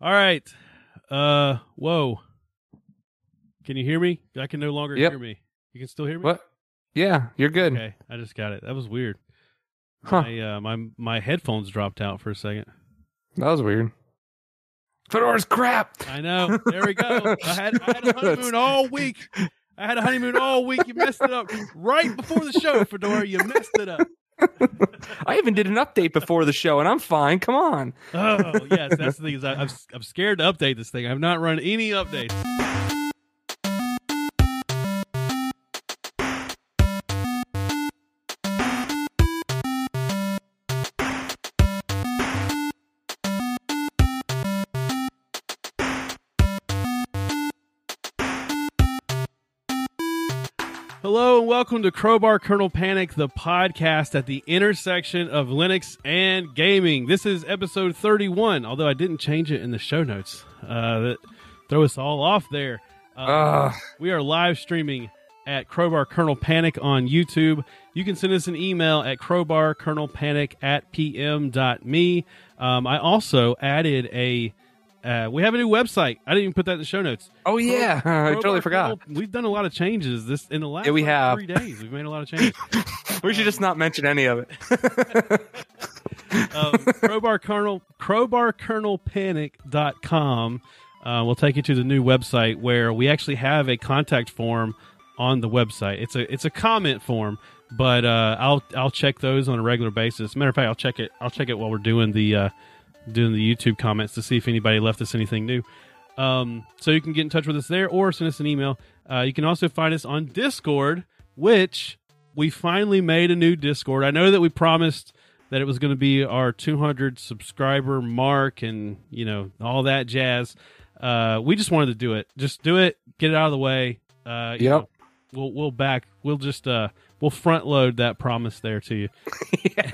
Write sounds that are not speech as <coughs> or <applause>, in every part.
All right. Uh, whoa. Can you hear me? I can no longer Yep. hear me. You can still hear me? What? Yeah, you're good. Okay, I just got it. That was weird. Huh. My, uh, my my headphones dropped out for a second. That was weird. Fedora's crap. I know. There we go. I had, I had a <laughs> honeymoon all week. I had a honeymoon all week. You messed it up right before the show, Fedora. You messed it up. I even did an update before the show, and I'm fine. Come on. Oh yes, that's the thing. Is I, I'm I'm scared to update this thing. I've not run any updates. Hello and welcome to Crowbar Kernel Panic, the podcast at the intersection of Linux and gaming. This is episode 31, although I didn't change it in the show notes. Uh, that throw us all off there. Uh, we are live streaming at Crowbar Kernel Panic on YouTube. You can send us an email at crowbarkernelpanic at pm.me. Um, I also added a, uh, we have a new website. I didn't even put that in the show notes. oh yeah, <laughs> I Crowbar totally forgot. Kernel- we've done a lot of changes this in the last Yeah, we like, have. three days. We've made a lot of changes. <laughs> We should just not mention any of it. <laughs> um, crowbar kernel crowbarkernelpanic.com uh, will take you to the new website where we actually have a contact form on the website. It's a it's a comment form, but uh, I'll I'll check those on a regular basis. Matter of fact, I'll check it I'll check it while we're doing the uh, doing the YouTube comments to see if anybody left us anything new. Um, so you can get in touch with us there or send us an email. Uh, you can also find us on Discord, which we finally made a new Discord. I know that we promised that it was going to be our 200 subscriber mark and you know all that jazz. Uh, we just wanted to do it. Just do it. Get it out of the way. Uh, you Yep. know, we'll we'll back. We'll just uh we'll front load that promise there to you. yeah.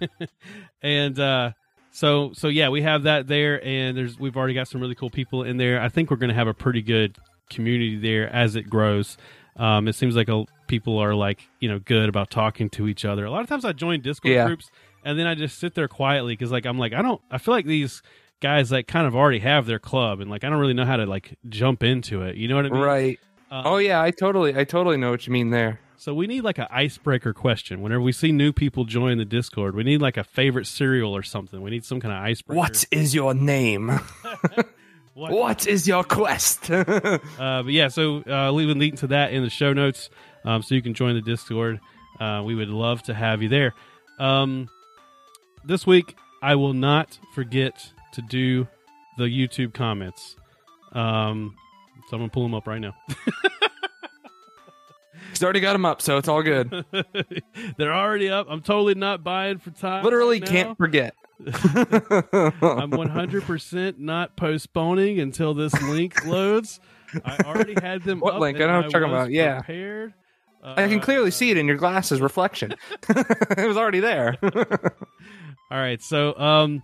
<laughs> <laughs> and uh, so so yeah, we have that there, and there's we've already got some really cool people in there. I think we're going to have a pretty good community there as it grows. Um, it seems like a, people are like you know good about talking to each other. A lot of times I join Discord Yeah. groups and then I just sit there quietly because like I'm like I don't I feel like these guys like kind of already have their club and like I don't really know how to like jump into it. You know what I mean? Right. Uh, Oh yeah, I totally, I totally know what you mean there. So we need like an icebreaker question. Whenever we see new people join the Discord, we need like a favorite cereal or something. We need some kind of icebreaker. What is your name? <laughs> What? what is your quest? <laughs> Uh, but yeah, so uh, I'll leave a link to that in the show notes, um, so you can join the Discord. Uh, we would love to have you there. Um, this week, I will not forget to do the YouTube comments. Um, so I'm gonna pull them up right now. <laughs> He's already got them up, so it's all good. <laughs> They're already up. I'm totally not buying for time. Literally right can't forget. <laughs> I'm 100% not postponing until this link loads. I already had them. <laughs> What up link? I know what you're talking about. Yeah. prepared. Uh, I can clearly see it in your glasses reflection. it was already there. All right, so um,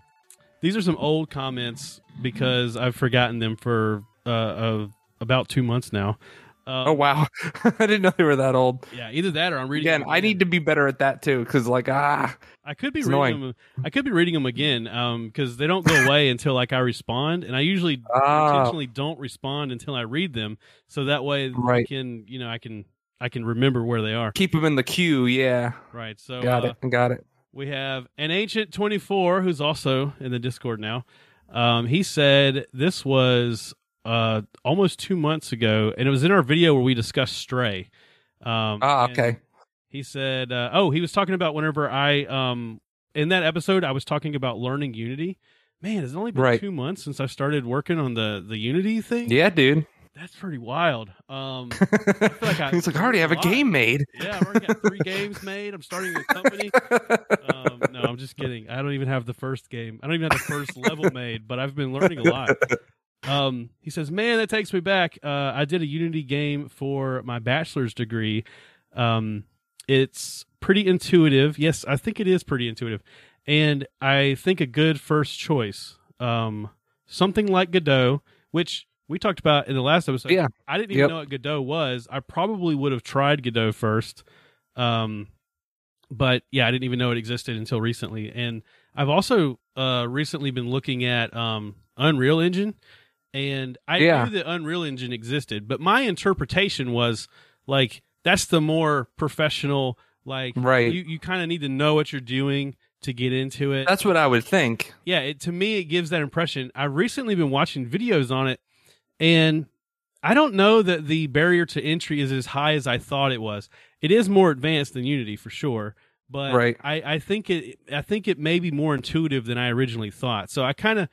these are some old comments because I've forgotten them for uh, uh about two months now. Um, oh wow, <laughs> I didn't know they were that old. Yeah, either that or I'm reading. Again, I need to be better at that too, because like ah, I could be reading annoying. them. I could be reading them again um, because they don't go away until like I respond, and I usually <laughs> Ah. intentionally don't respond until I read them, so that way I can you know I can I can remember where they are. keep them in the queue. Yeah, Right. So got uh, it, got it. We have an ancient 24 who's also in the Discord now. Um, he said this was uh, almost two months ago, and it was in our video where we discussed Stray. Um, Ah, okay. He said, uh, "Oh, he was talking about whenever I um in that episode I was talking about learning Unity. Man, it's only been Right. two months since I started working on the the Unity thing. Yeah, dude. That's pretty wild. Um, <laughs> feel like I- He's like, I already have a Why? game made. yeah, I've already got three games made. I'm starting a company." um, no, I'm just kidding. I don't even have the first game. I don't even have the first level made, but I've been learning a lot. Um, he says, "Man, that takes me back. Uh, I did a Unity game for my bachelor's degree. Um, it's pretty intuitive. Yes, I think it is pretty intuitive, and I think a good first choice. Um, something like Godot, which we talked about in the last episode. Yeah. I didn't even Yep. know what Godot was. I probably would have tried Godot first. Um, but yeah, I didn't even know it existed until recently. And I've also uh, recently been looking at um, Unreal Engine, and I Yeah. knew that Unreal Engine existed, but my interpretation was like that's the more professional. Like, Right. You you kind of need to know what you're doing to get into it. That's what I would think. yeah, it, to me, it gives that impression. I've recently been watching videos on it, and I don't know that the barrier to entry is as high as I thought it was. It is more advanced than Unity for sure, but Right. I, I think it I think it may be more intuitive than I originally thought. So I kind of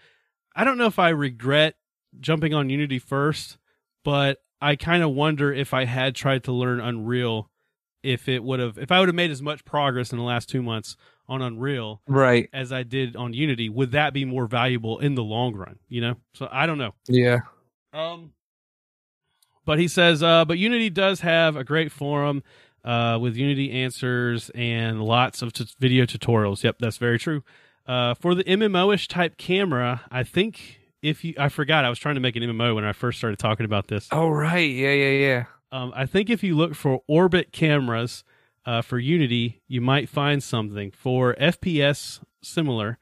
I don't know if I regret jumping on Unity first, but I kind of wonder if I had tried to learn Unreal, if it would have if I would have made as much progress in the last two months on Unreal Right. as I did on Unity, would that be more valuable in the long run? You know, so I don't know. Yeah. Um, but he says, uh, but Unity does have a great forum uh, with Unity answers and lots of t- video tutorials. Yep, that's very true. Uh, for the MMO-ish type camera, I think if you, I forgot, I was trying to make an MMO when I first started talking about this. Oh right. Yeah. Yeah. Yeah. Um, I think if you look for orbit cameras uh, for Unity, you might find something for FPS similar.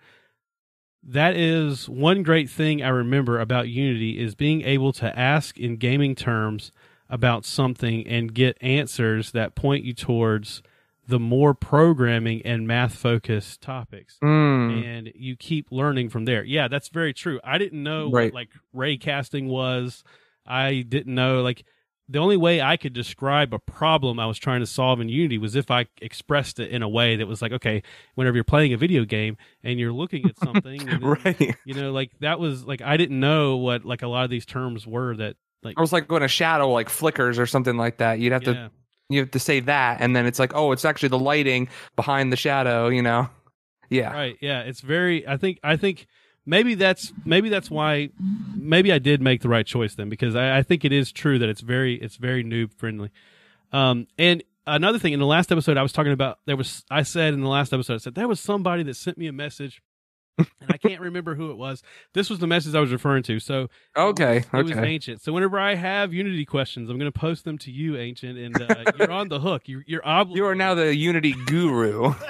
That is one great thing I remember about Unity is being able to ask in gaming terms about something and get answers that point you towards the more programming and math focused topics Mm. and you keep learning from there. Yeah, that's very true. I didn't know Right. what like ray casting was. I didn't know like the only way I could describe a problem I was trying to solve in Unity was if I expressed it in a way that was like, okay, whenever you're playing a video game and you're looking at <laughs> something, and then, Right. you know, like that was like I didn't know what like a lot of these terms were that like It was like when a shadow like flickers or something like that. You'd have to yeah. You have to say that, and then it's like, oh, it's actually the lighting behind the shadow. You know. Yeah. Right. Yeah. It's very. I think. I think maybe that's maybe that's why maybe I did make the right choice then because I, I think it is true that it's very it's very noob friendly. Um. And another thing in the last episode I was talking about there was I said in the last episode I said there was somebody that sent me a message. <laughs> and I can't remember who it was. This was the message I was referring to. So Okay. it was Okay. ancient. So whenever I have Unity questions, I'm going to post them to you, ancient, and uh, you're on the hook. You're you're. You are now the Unity guru. <laughs>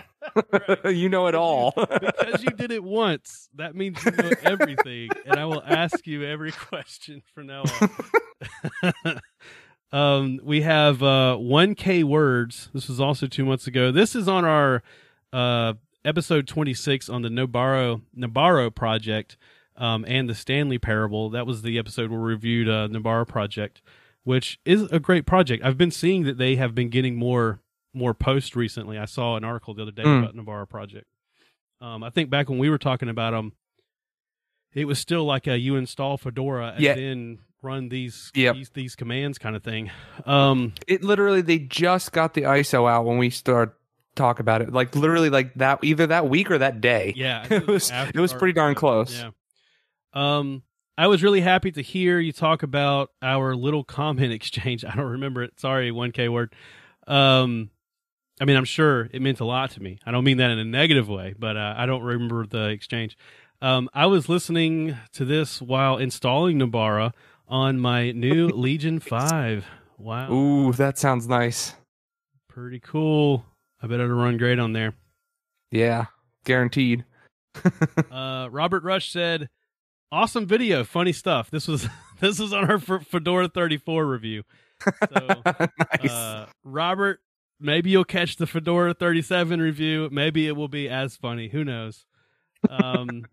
<laughs> you know it all. because you did it once, that means you know everything, and I will ask you every question from now on. um, we have uh, 1K words. This was also two months ago. This is on our uh, episode 26 on the Nobara Nobara project um, and the Stanley Parable. That was the episode where we reviewed uh, Nobara project, which is a great project. I've been seeing that they have been getting more more posts recently. I saw an article the other day Mm. about Nobara project. Um, I think back when we were talking about them, it was still like a you install Fedora and Yeah. then run these Yep. these these commands kind of thing. Um, it literally they just got the ISO out when we start talk about it. Like literally like that either that week or that day. yeah, <laughs> It was- it was pretty darn close. Yeah. Um, I was really happy to hear you talk about our little comment <laughs> exchange. I don't remember it. Sorry, one K word. Um, I mean, I'm sure it meant a lot to me. I don't mean that in a negative way, but uh, I don't remember the exchange. Um, I was listening to this while installing Nobara on my new <laughs> Legion Five. Wow, Ooh, that sounds nice. pretty cool. I bet it'll run great on there. Yeah. Guaranteed. <laughs> Uh, Robert Rush said, "Awesome video, funny stuff." This was <laughs> this was on our F- Fedora 34 review. So, <laughs> nice. uh, Robert, maybe you'll catch the Fedora 37 review. Maybe it will be as funny. Who knows? Um,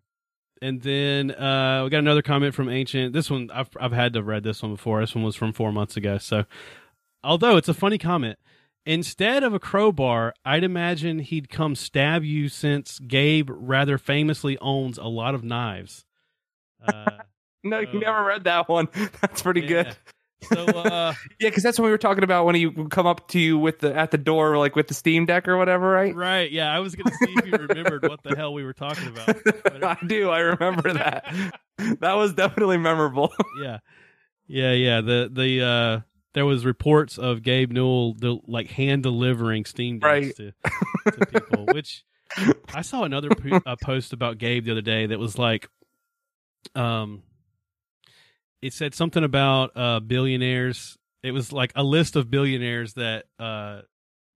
and then uh, we got another comment from Ancient. This one I've I've had to read this one before. This one was from four months ago. So, although it's a funny comment. Instead of a crowbar, I'd imagine he'd come stab you since Gabe rather famously owns a lot of knives. Uh, <laughs> no, uh, you never read that one. <laughs> That's pretty yeah. good. So, uh, <laughs> Yeah, because that's what we were talking about when he would come up to you with the at the door, like with the Steam Deck or whatever, right? right, yeah, I was going to see if you remembered what the hell we were talking about. But, I do. I remember that. that was definitely memorable. yeah, yeah, yeah. The the uh, there was reports of Gabe Newell del- like hand delivering Steam decks Right. to, to people, <laughs> which I saw another po- post about Gabe the other day that was like, um, it said something about uh billionaires. It was like a list of billionaires that uh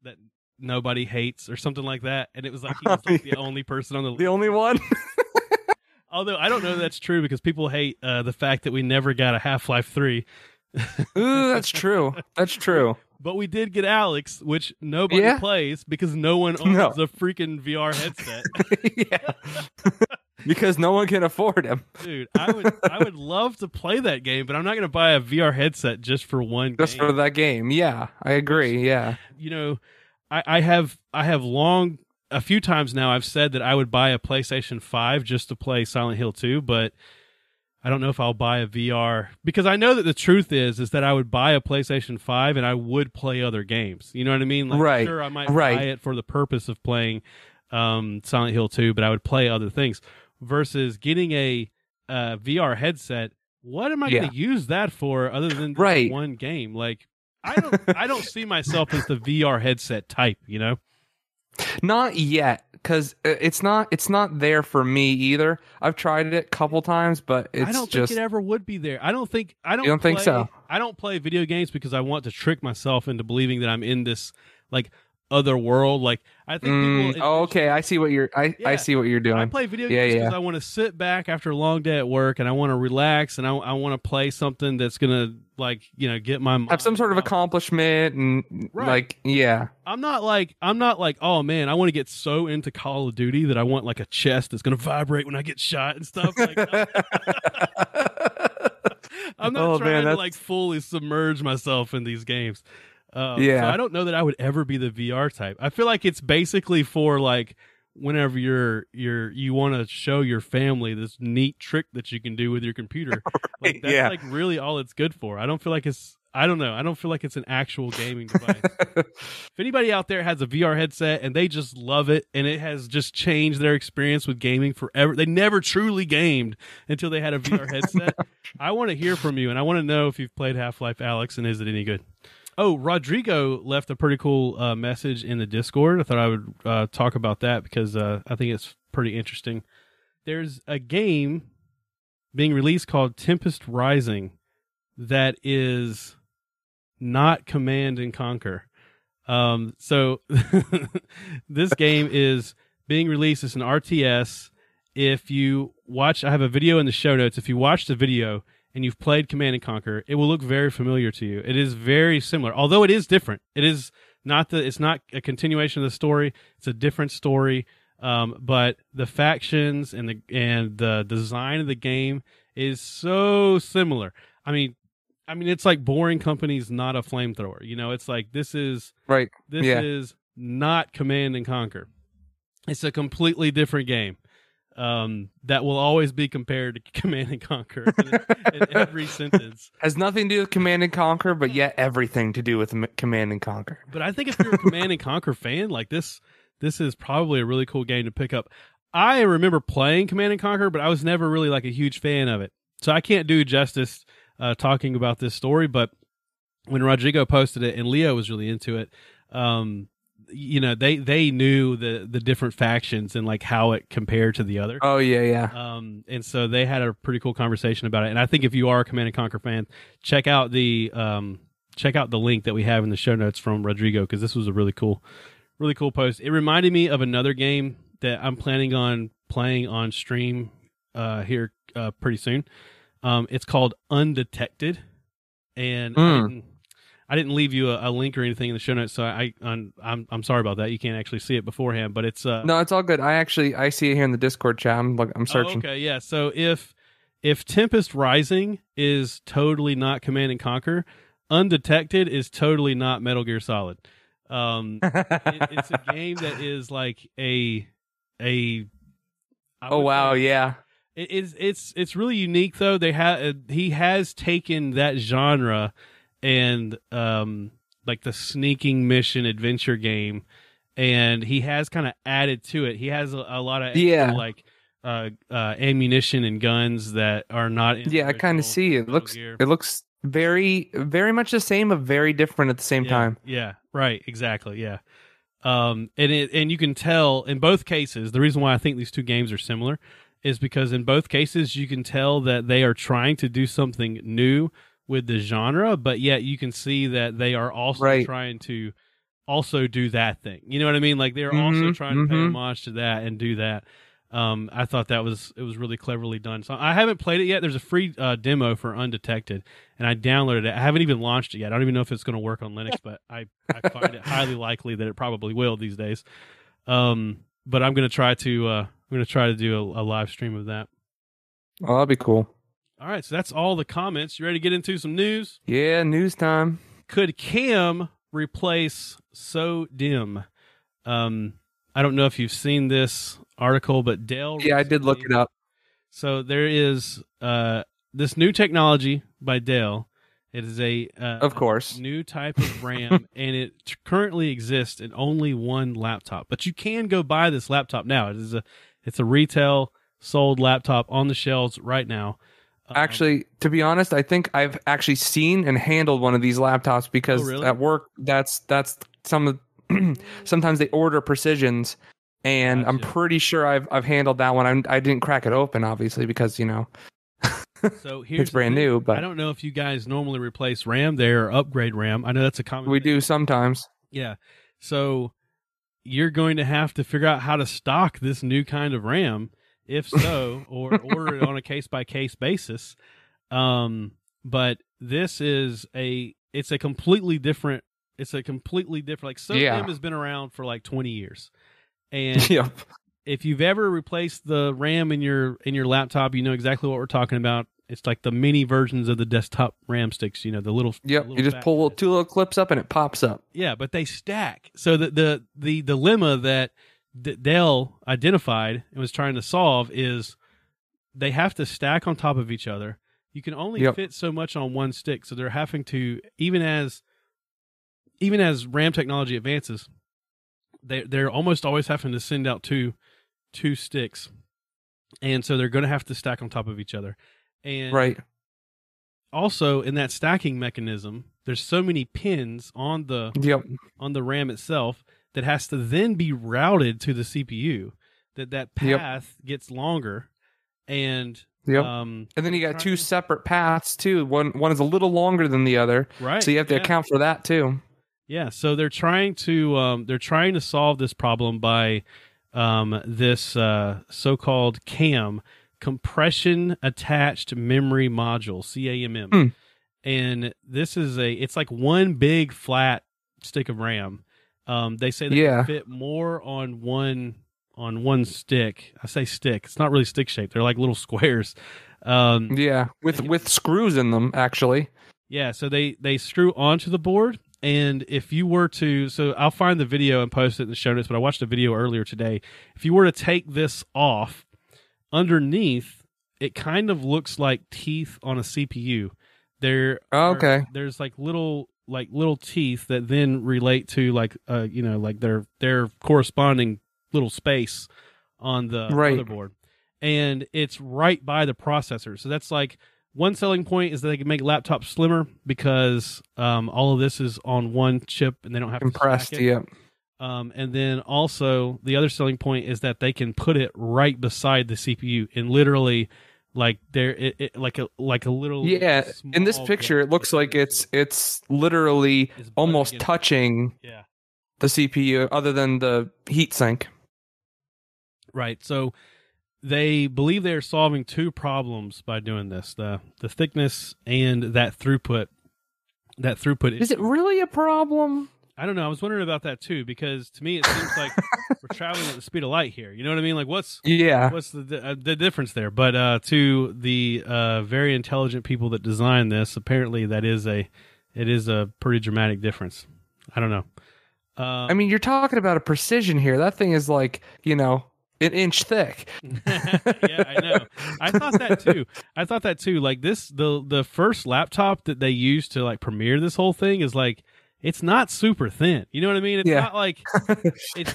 that nobody hates or something like that, and it was like he was like <laughs> the only person on the the only one. <laughs> Although I don't know that's true because people hate uh, the fact that we never got a Half Life Three, Ooh, that's true. That's true. but we did get Alyx, which nobody Yeah. plays because no one <laughs> owns No. a freaking VR headset. <laughs> yeah. <laughs> because no one can afford him. Dude, I would I would love to play that game, but I'm not going to buy a VR headset just for one Just game. for that game. Yeah. I agree. Yeah. you know, I, I have I have long a few times now I've said that I would buy a PlayStation Five just to play Silent Hill Two, but I don't know if I'll buy a VR because I know that the truth is is that I would buy a PlayStation Five and I would play other games. You know what I mean? Like, Right, Sure, I might right. buy it for the purpose of playing um, Silent Hill Two, but I would play other things versus getting a uh, VR headset. What am I Yeah. going to use that for other than Right. one game? Like, I don't, I don't see myself as the VR headset type. You know, Not yet, because uh, it's not it's not there for me either. I've tried it a couple times, but it's I don't just think it ever would be there. I don't think I don't. You don't think so? I don't play video games because I want to trick myself into believing that I'm in this like other world. Like I think Mm, people. oh, okay. I see what you're. I, Yeah. I see what you're doing. I play video Yeah, games because yeah. I want to sit back after a long day at work and I want to relax and I, I want to play something that's gonna like you know get my Have some sort of accomplishment and Right. like yeah. I'm not like I'm not like oh man I want to get so into Call of Duty that I want like a chest that's gonna vibrate when I get shot and stuff. Like I'm not <laughs> Oh, trying man, to like fully submerge myself in these games. Um, Yeah. so I don't know that I would ever be the VR type. I feel like it's basically for like whenever you're you're you want to show your family this neat trick that you can do with your computer. <laughs> Like that's yeah. like really all it's good for. I don't feel like it's I don't know. I don't feel like it's an actual gaming device. <laughs> if anybody out there has a VR headset and they just love it and it has just changed their experience with gaming forever, they never truly gamed until they had a VR <laughs> headset. I want to hear from you and I want to know if you've played Half Life Alyx and is it any good? Oh, Rodrigo left a pretty cool uh, message in the Discord. I thought I would uh, talk about that because uh, I think it's pretty interesting. There's a game being released called Tempest Rising that is not Command and Conquer. Um, so <laughs> this game is being released as an RTS. If you watch, I have a video in the show notes. If you watch the video and you've played Command and Conquer, it will look very familiar to you. It is very similar, although it is different. It is not the. It's not a continuation of the story. It's a different story. Um, but the factions and the and the design of the game is so similar. I mean, I mean, it's like Boring Company's not a flamethrower. You know, it's like this is right. this Yeah. is not Command and Conquer. It's a completely different game um, that will always be compared to <laughs> Command and Conquer in, in every sentence. Has nothing to do with Command and Conquer, but yet everything to do with M- Command and Conquer. But I think if you're a Command and Conquer fan, like this, this is probably a really cool game to pick up. I remember playing Command and Conquer, but I was never really like a huge fan of it. So I can't do justice uh, talking about this story. But when Rodrigo posted it and Leo was really into it, um, you know, they they knew the the different factions and like how it compared to the other. Oh yeah, yeah. Um, and so they had a pretty cool conversation about it. And I think if you are a Command and Conquer fan, check out the um, check out the link that we have in the show notes from Rodrigo because this was a really cool, really cool post. It reminded me of another game that I'm planning on playing on stream uh, here uh, pretty soon. Um, it's called Undetected, and Mm. I didn't leave you a, a link or anything in the show notes, so I, I'm I'm I'm sorry about that. You can't actually see it beforehand, but it's uh, No, it's all good. I actually I see it here in the Discord chat. I'm like I'm searching. Oh, okay, yeah. So if if Tempest Rising is totally not Command and Conquer, Undetected is totally not Metal Gear Solid. Um, <laughs> it, it's a game that is like a a. oh wow, say- yeah. it is it's it's really unique though. They have he has taken that genre and um like the sneaking mission adventure game, and he has kind of added to it. He has a, a lot of Yeah. like uh, uh ammunition and guns that are not. In Yeah, I kind of see it. Looks Gear. it looks very very much the same, but very different at the same yeah, time. Yeah, right, exactly. Yeah. Um, and it, and you can tell in both cases, the reason why I think these two games are similar is because in both cases you can tell that they are trying to do something new with the genre, but yet you can see that they are also Right. trying to also do that thing. You know what I mean? Like they're also Mhm, trying to pay mhm. homage to that and do that. Um, I thought that was it was really cleverly done. So I haven't played it yet. There's a free uh, demo for Undetected, and I downloaded it. I haven't even launched it yet. I don't even know if it's going to work on Linux, <laughs> but I, I find it highly likely that it probably will these days. Um, but I'm going to try to uh, I'm going to try to do a, a live stream of that. Oh, that'd be cool. All right, so that's all the comments. You ready to get into some news? Yeah, news time. Could CAMM replace SO-DIMM? Um, I don't know if you've seen this article, but Dell. Yeah, I did look it up. So there is uh, this new technology by Dell. It is a uh, Of course. new type of RAM, <laughs> and it currently exists in only one laptop. But you can go buy this laptop now. It is a it's a retail sold laptop on the shelves right now. Um, Actually, to be honest, I think I've actually seen and handled one of these laptops because Oh, really? at work that's that's some of <clears throat> sometimes they order precisions and I'm pretty sure I've I've handled that one. I'm, I didn't crack it open obviously because, you know, <laughs> so here's it's brand new, but I don't know if you guys normally replace RAM there or upgrade RAM. I know that's a common. we thing. do sometimes. Yeah. So you're going to have to figure out how to stock this new kind of RAM, if so, or order it <laughs> on a case by case basis. Um, but this is a it's a completely different it's a completely different like SoDIMM Yeah. has been around for like 20 years. <laughs> And yep. if you've ever replaced the RAM in your in your laptop, you know exactly what we're talking about. It's like the mini versions of the desktop RAM sticks, you know, the little Yep. the You just pull two little clips up and it pops up. Yeah, but they stack. So the the the dilemma that D- Dell identified and was trying to solve is they have to stack on top of each other. You can only Yep. fit so much on one stick, so they're having to even as even as RAM technology advances, they they're almost always having to send out two two sticks, and so they're going to have to stack on top of each other. And Right. also in that stacking mechanism, there's so many pins on the Yep. on the RAM itself that has to then be routed to the CPU. That that Yep. path gets longer, and Yep. um, and then you got trying- two separate paths too. One one is a little longer than the other. right. So you have to yeah. account for that too. Yeah, so they're trying to um, they're trying to solve this problem by um, this uh, so-called CAMM compression attached memory module CAMM, Hmm. and this is a it's like one big flat stick of RAM. Um, they say they Yeah. fit more on one on one stick. I say stick; it's not really stick shaped. They're like little <laughs> squares. Um, Yeah, with with screws in them actually. yeah, so they they screw onto the board, and if you were to, so I'll find the video and post it in the show notes. But I watched a video earlier today. If you were to take this off, underneath, it kind of looks like teeth on a CPU. There, Oh, are- okay. there's like little like little teeth that then relate to like uh you know like their their corresponding little space on the Right. motherboard and it's right by the processor so that's like one selling point is that they can make laptops slimmer because um, all of this is on one chip and they don't have Compressed. to. Yep. Um, and then also the other selling point is that they can put it right beside the CPU and literally like there it, it like a like a little Yeah. In this picture, it looks like it's it's literally It's almost touching yeah the CPU, other than the heat sink. Right. So they believe they're solving two problems by doing this: the the thickness and that throughput. That throughput Is it really a problem? I don't know. I was wondering about that too because to me it seems like we're <laughs> traveling at the speed of light here. You know what I mean? Like what's Yeah. what's the uh, the difference there? But uh, to the uh, very intelligent people that designed this, apparently that is a it is a pretty dramatic difference. I don't know. Uh, I mean, you're talking about a precision here. That thing is like, you know, an inch thick. <laughs> yeah, I know. I thought that too. I thought that too. Like this, the the first laptop that they used to like premiere this whole thing is like it's not super thin. You know what I mean? It's Yeah. not like <laughs> it's.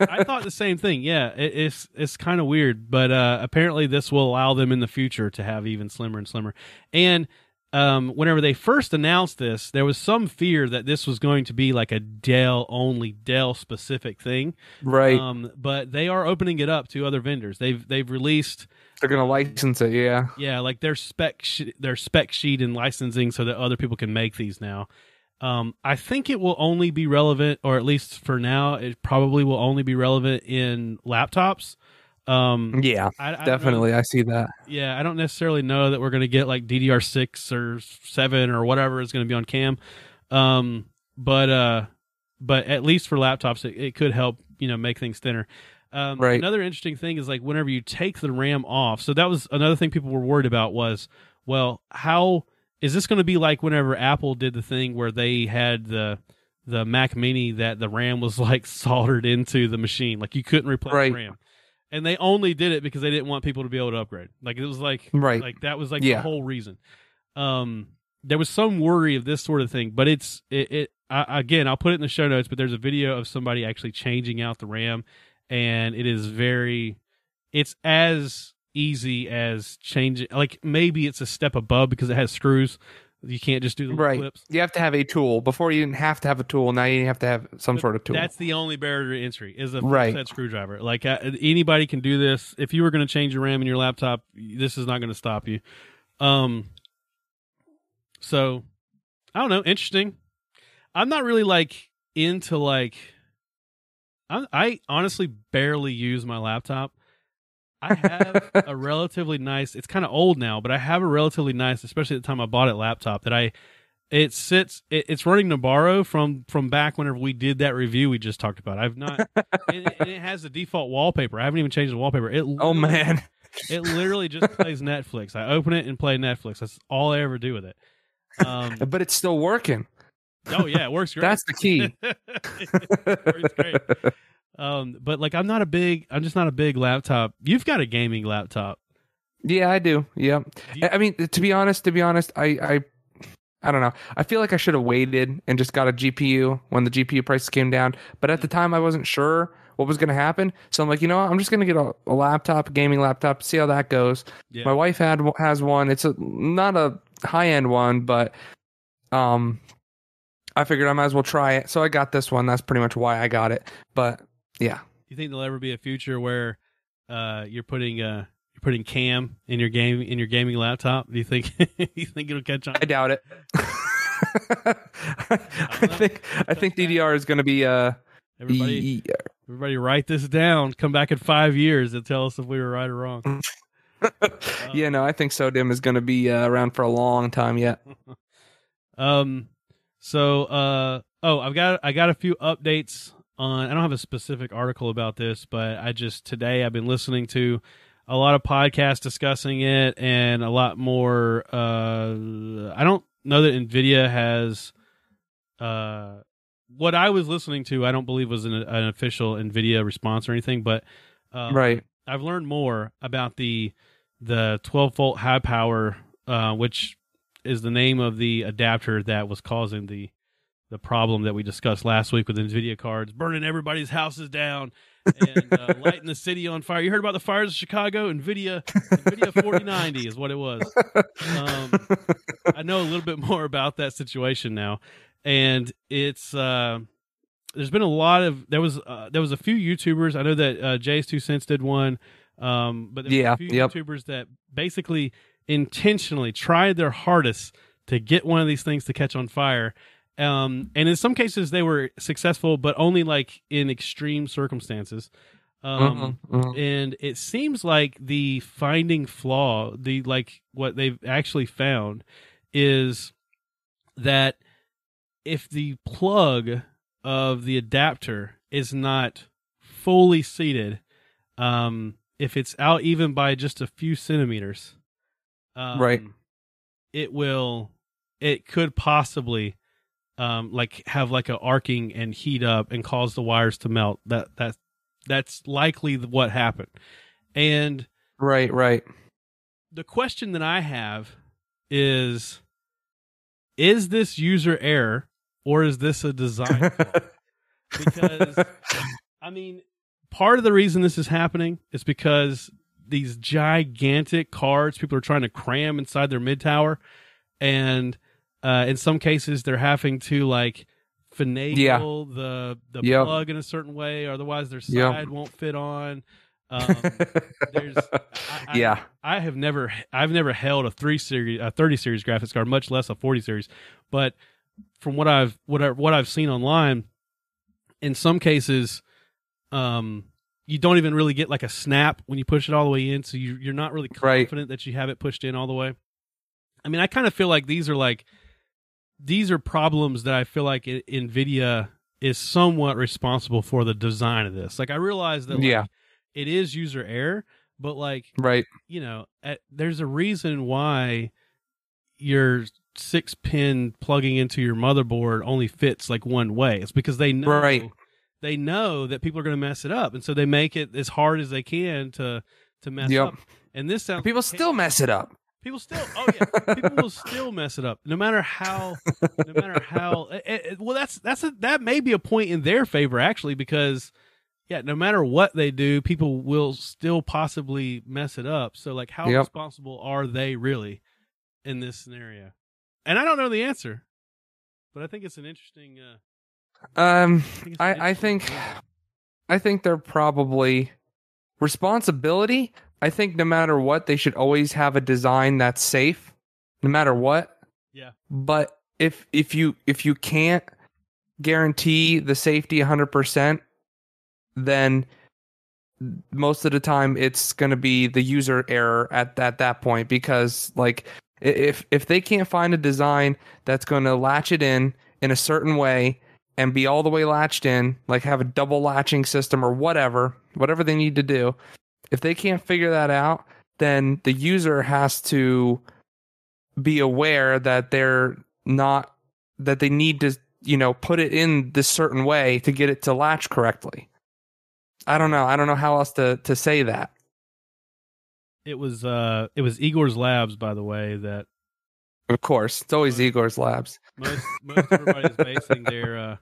I thought the same thing. Yeah, it, it's it's kind of weird, but uh, apparently this will allow them in the future to have even slimmer and slimmer. And um, whenever they first announced this, there was some fear that this was going to be like a Dell only Dell specific thing. right. Um, but they are opening it up to other vendors. They've they've released They're gonna license it. Yeah. yeah like their spec sh- their spec sheet and licensing so that other people can make these now. Um, I think it will only be relevant, or at least for now, it probably will only be relevant in laptops. Um, Yeah, I, I definitely. I see that. yeah, I don't necessarily know that we're going to get like DDR6 or 7 or whatever is going to be on CAMM. Um, but uh but at least for laptops it, it could help, you know, make things thinner. Um, Right. another interesting thing is like whenever you take the RAM off. So that was another thing people were worried about was, well, how is this going to be like whenever Apple did the thing where they had the the Mac Mini that the RAM was like soldered into the machine, like you couldn't replace Right. RAM. And they only did it because they didn't want people to be able to upgrade. Like it was like Right. like that was like Yeah. the whole reason. Um, there was some worry of this sort of thing, but it's it. it I, again, I'll put it in the show notes. But there's a video of somebody actually changing out the RAM, and it is very. It's as easy as changing. Like maybe it's a step above because it has screws. You can't just do the Right. clips. You have to have a tool. Before you didn't have to have a tool. Now you have to have some But sort of tool. That's the only barrier to entry is a Right. set screwdriver. Like uh, anybody can do this. If you were going to change your RAM in your laptop, this is not going to stop you. Um. So, I don't know. Interesting. I'm not really like into like. I, I honestly barely use my laptop. I have a <laughs> relatively nice. It's kind of old now, but I have a relatively nice, especially at the time I bought it laptop that I it sits it, it's running Nobara from from back whenever we did that review we just talked about. I've not and, it, and it has the default wallpaper. I haven't even changed the wallpaper. It oh man. it literally just plays Netflix. I open it and play Netflix. That's all I ever do with it. Um, <laughs> But it's still working. oh yeah, it works great. That's the key. <laughs> it works great. Um, but like I'm not a big I'm just not a big laptop. You've got a gaming laptop. Yeah, I do. Yeah. Do you- I mean, to be honest, to be honest, I, I, I don't know. I feel like I should have waited and just got a GPU when the GPU prices came down. But at the time, I wasn't sure what was going to happen. So I'm like, you know, what? I'm just going to get a, a laptop, a gaming laptop, see how that goes. Yeah. My wife had has one. It's a not a high end one, but um, I figured I might as well try it. So I got this one. That's pretty much why I got it. But yeah, Do you think there'll ever be a future where uh you're putting uh you're putting CAMM in your game in your gaming laptop? Do you think <laughs> you think it'll catch on? I doubt it. <laughs> <laughs> I think I think DDR is going to be uh Everybody everybody write this down. Come back in five years and tell us if we were right or wrong. yeah, no, I think SODIMM is going to be uh, around for a long time yet. Um so uh oh I've got I got a few updates on I don't have a specific article about this, but I just today I've been listening to a lot of podcasts discussing it and a lot more uh I don't know that Nvidia has uh what I was listening to I don't believe was an, an official Nvidia response or anything, but um, right. I've learned more about the the 12 volt high power, uh, which is the name of the adapter that was causing the the problem that we discussed last week with Nvidia cards, burning everybody's houses down and uh, <laughs> lighting the city on fire. You heard about the fires of Chicago? Nvidia Nvidia 4090 is what it was. Um, I know a little bit more about that situation now, and it's uh, there's been a lot of there was uh, there was a few YouTubers. I know that uh, JayzTwoCents did one, um, but there Yeah, a few yep. YouTubers that basically intentionally tried their hardest to get one of these things to catch on fire. Um, and in some cases they were successful, but only like in extreme circumstances. Um, Mhm, mhm. and it seems like the finding flaw the like what they've actually found is that if the plug of the adapter is not fully seated um if it's out even by just a few centimeters um, Right. it will it could possibly um like have like a arcing and heat up and cause the wires to melt that that that's likely what happened and Right, right. the question that i have is is this user error or is this a design <laughs> flaw? Because- I mean, part of the reason this is happening is because these gigantic cards people are trying to cram inside their mid tower, and uh, in some cases they're having to like finagle Yeah. the the Yep. plug in a certain way, otherwise their Yep. side won't fit on. Um, <laughs> there's I, I- yeah. I have never I've never held a three series a 30 series graphics card, much less a 40 series. But from what I've what I, what I've seen online, in some cases, um, you don't even really get like a snap when you push it all the way in, so you, you're not really Right. confident that you have it pushed in all the way. I mean, I kind of feel like these are like these are problems that I feel like Nvidia is somewhat responsible for the design of this. Like, I realize that like, Yeah. it is user error, but like Right. you know, at, there's a reason why your six pin plugging into your motherboard only fits like one way. It's because they know Right. they know that people are going to mess it up, and so they make it as hard as they can to to mess Yep. up. And this sounds People still mess it up. People still oh yeah people will still mess it up no matter how no matter how it, it- well that's that's a, that may be a point in their favor actually because yeah no matter what they do people will still possibly mess it up so like how Yep. responsible are they really in this scenario and i don't know the answer but i think it's an interesting uh Um, I think, I, I think. I think they're probably responsibility. I think no matter what, they should always have a design that's safe, no matter what. Yeah. But if if you if you can't guarantee the safety 100%, then most of the time it's going to be the user error at at that point because like if if they can't find a design that's going to latch it in in a certain way and be all the way latched in, like have a double latching system or whatever, whatever they need to do. If they can't figure that out, then the user has to be aware that they're not that they need to, you know, put it in this certain way to get it to latch correctly. I don't know. I don't know how else to to say that. it was uh it was igor's labs by the way that Of course, it's always. Igor's labs. most most everybody's basing their uh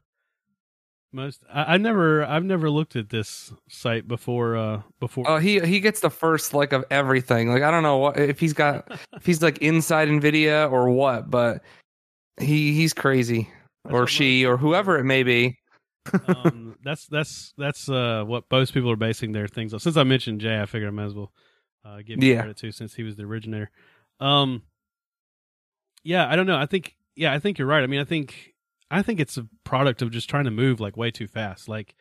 most I, I've never I've never looked at this site before uh before Oh, he he gets the first like of everything. Like I don't know what if he's got if he's like inside Nvidia or what, but he he's crazy That's or she or whoever it may be. um <laughs> that's that's that's uh what most people are basing their things on. Since I mentioned Jay, I figured I might as well uh give him Yeah. credit too since he was the originator. Um yeah, I don't know. I think yeah, I think you're right. I mean I think I think it's a product of just trying to move like way too fast. Like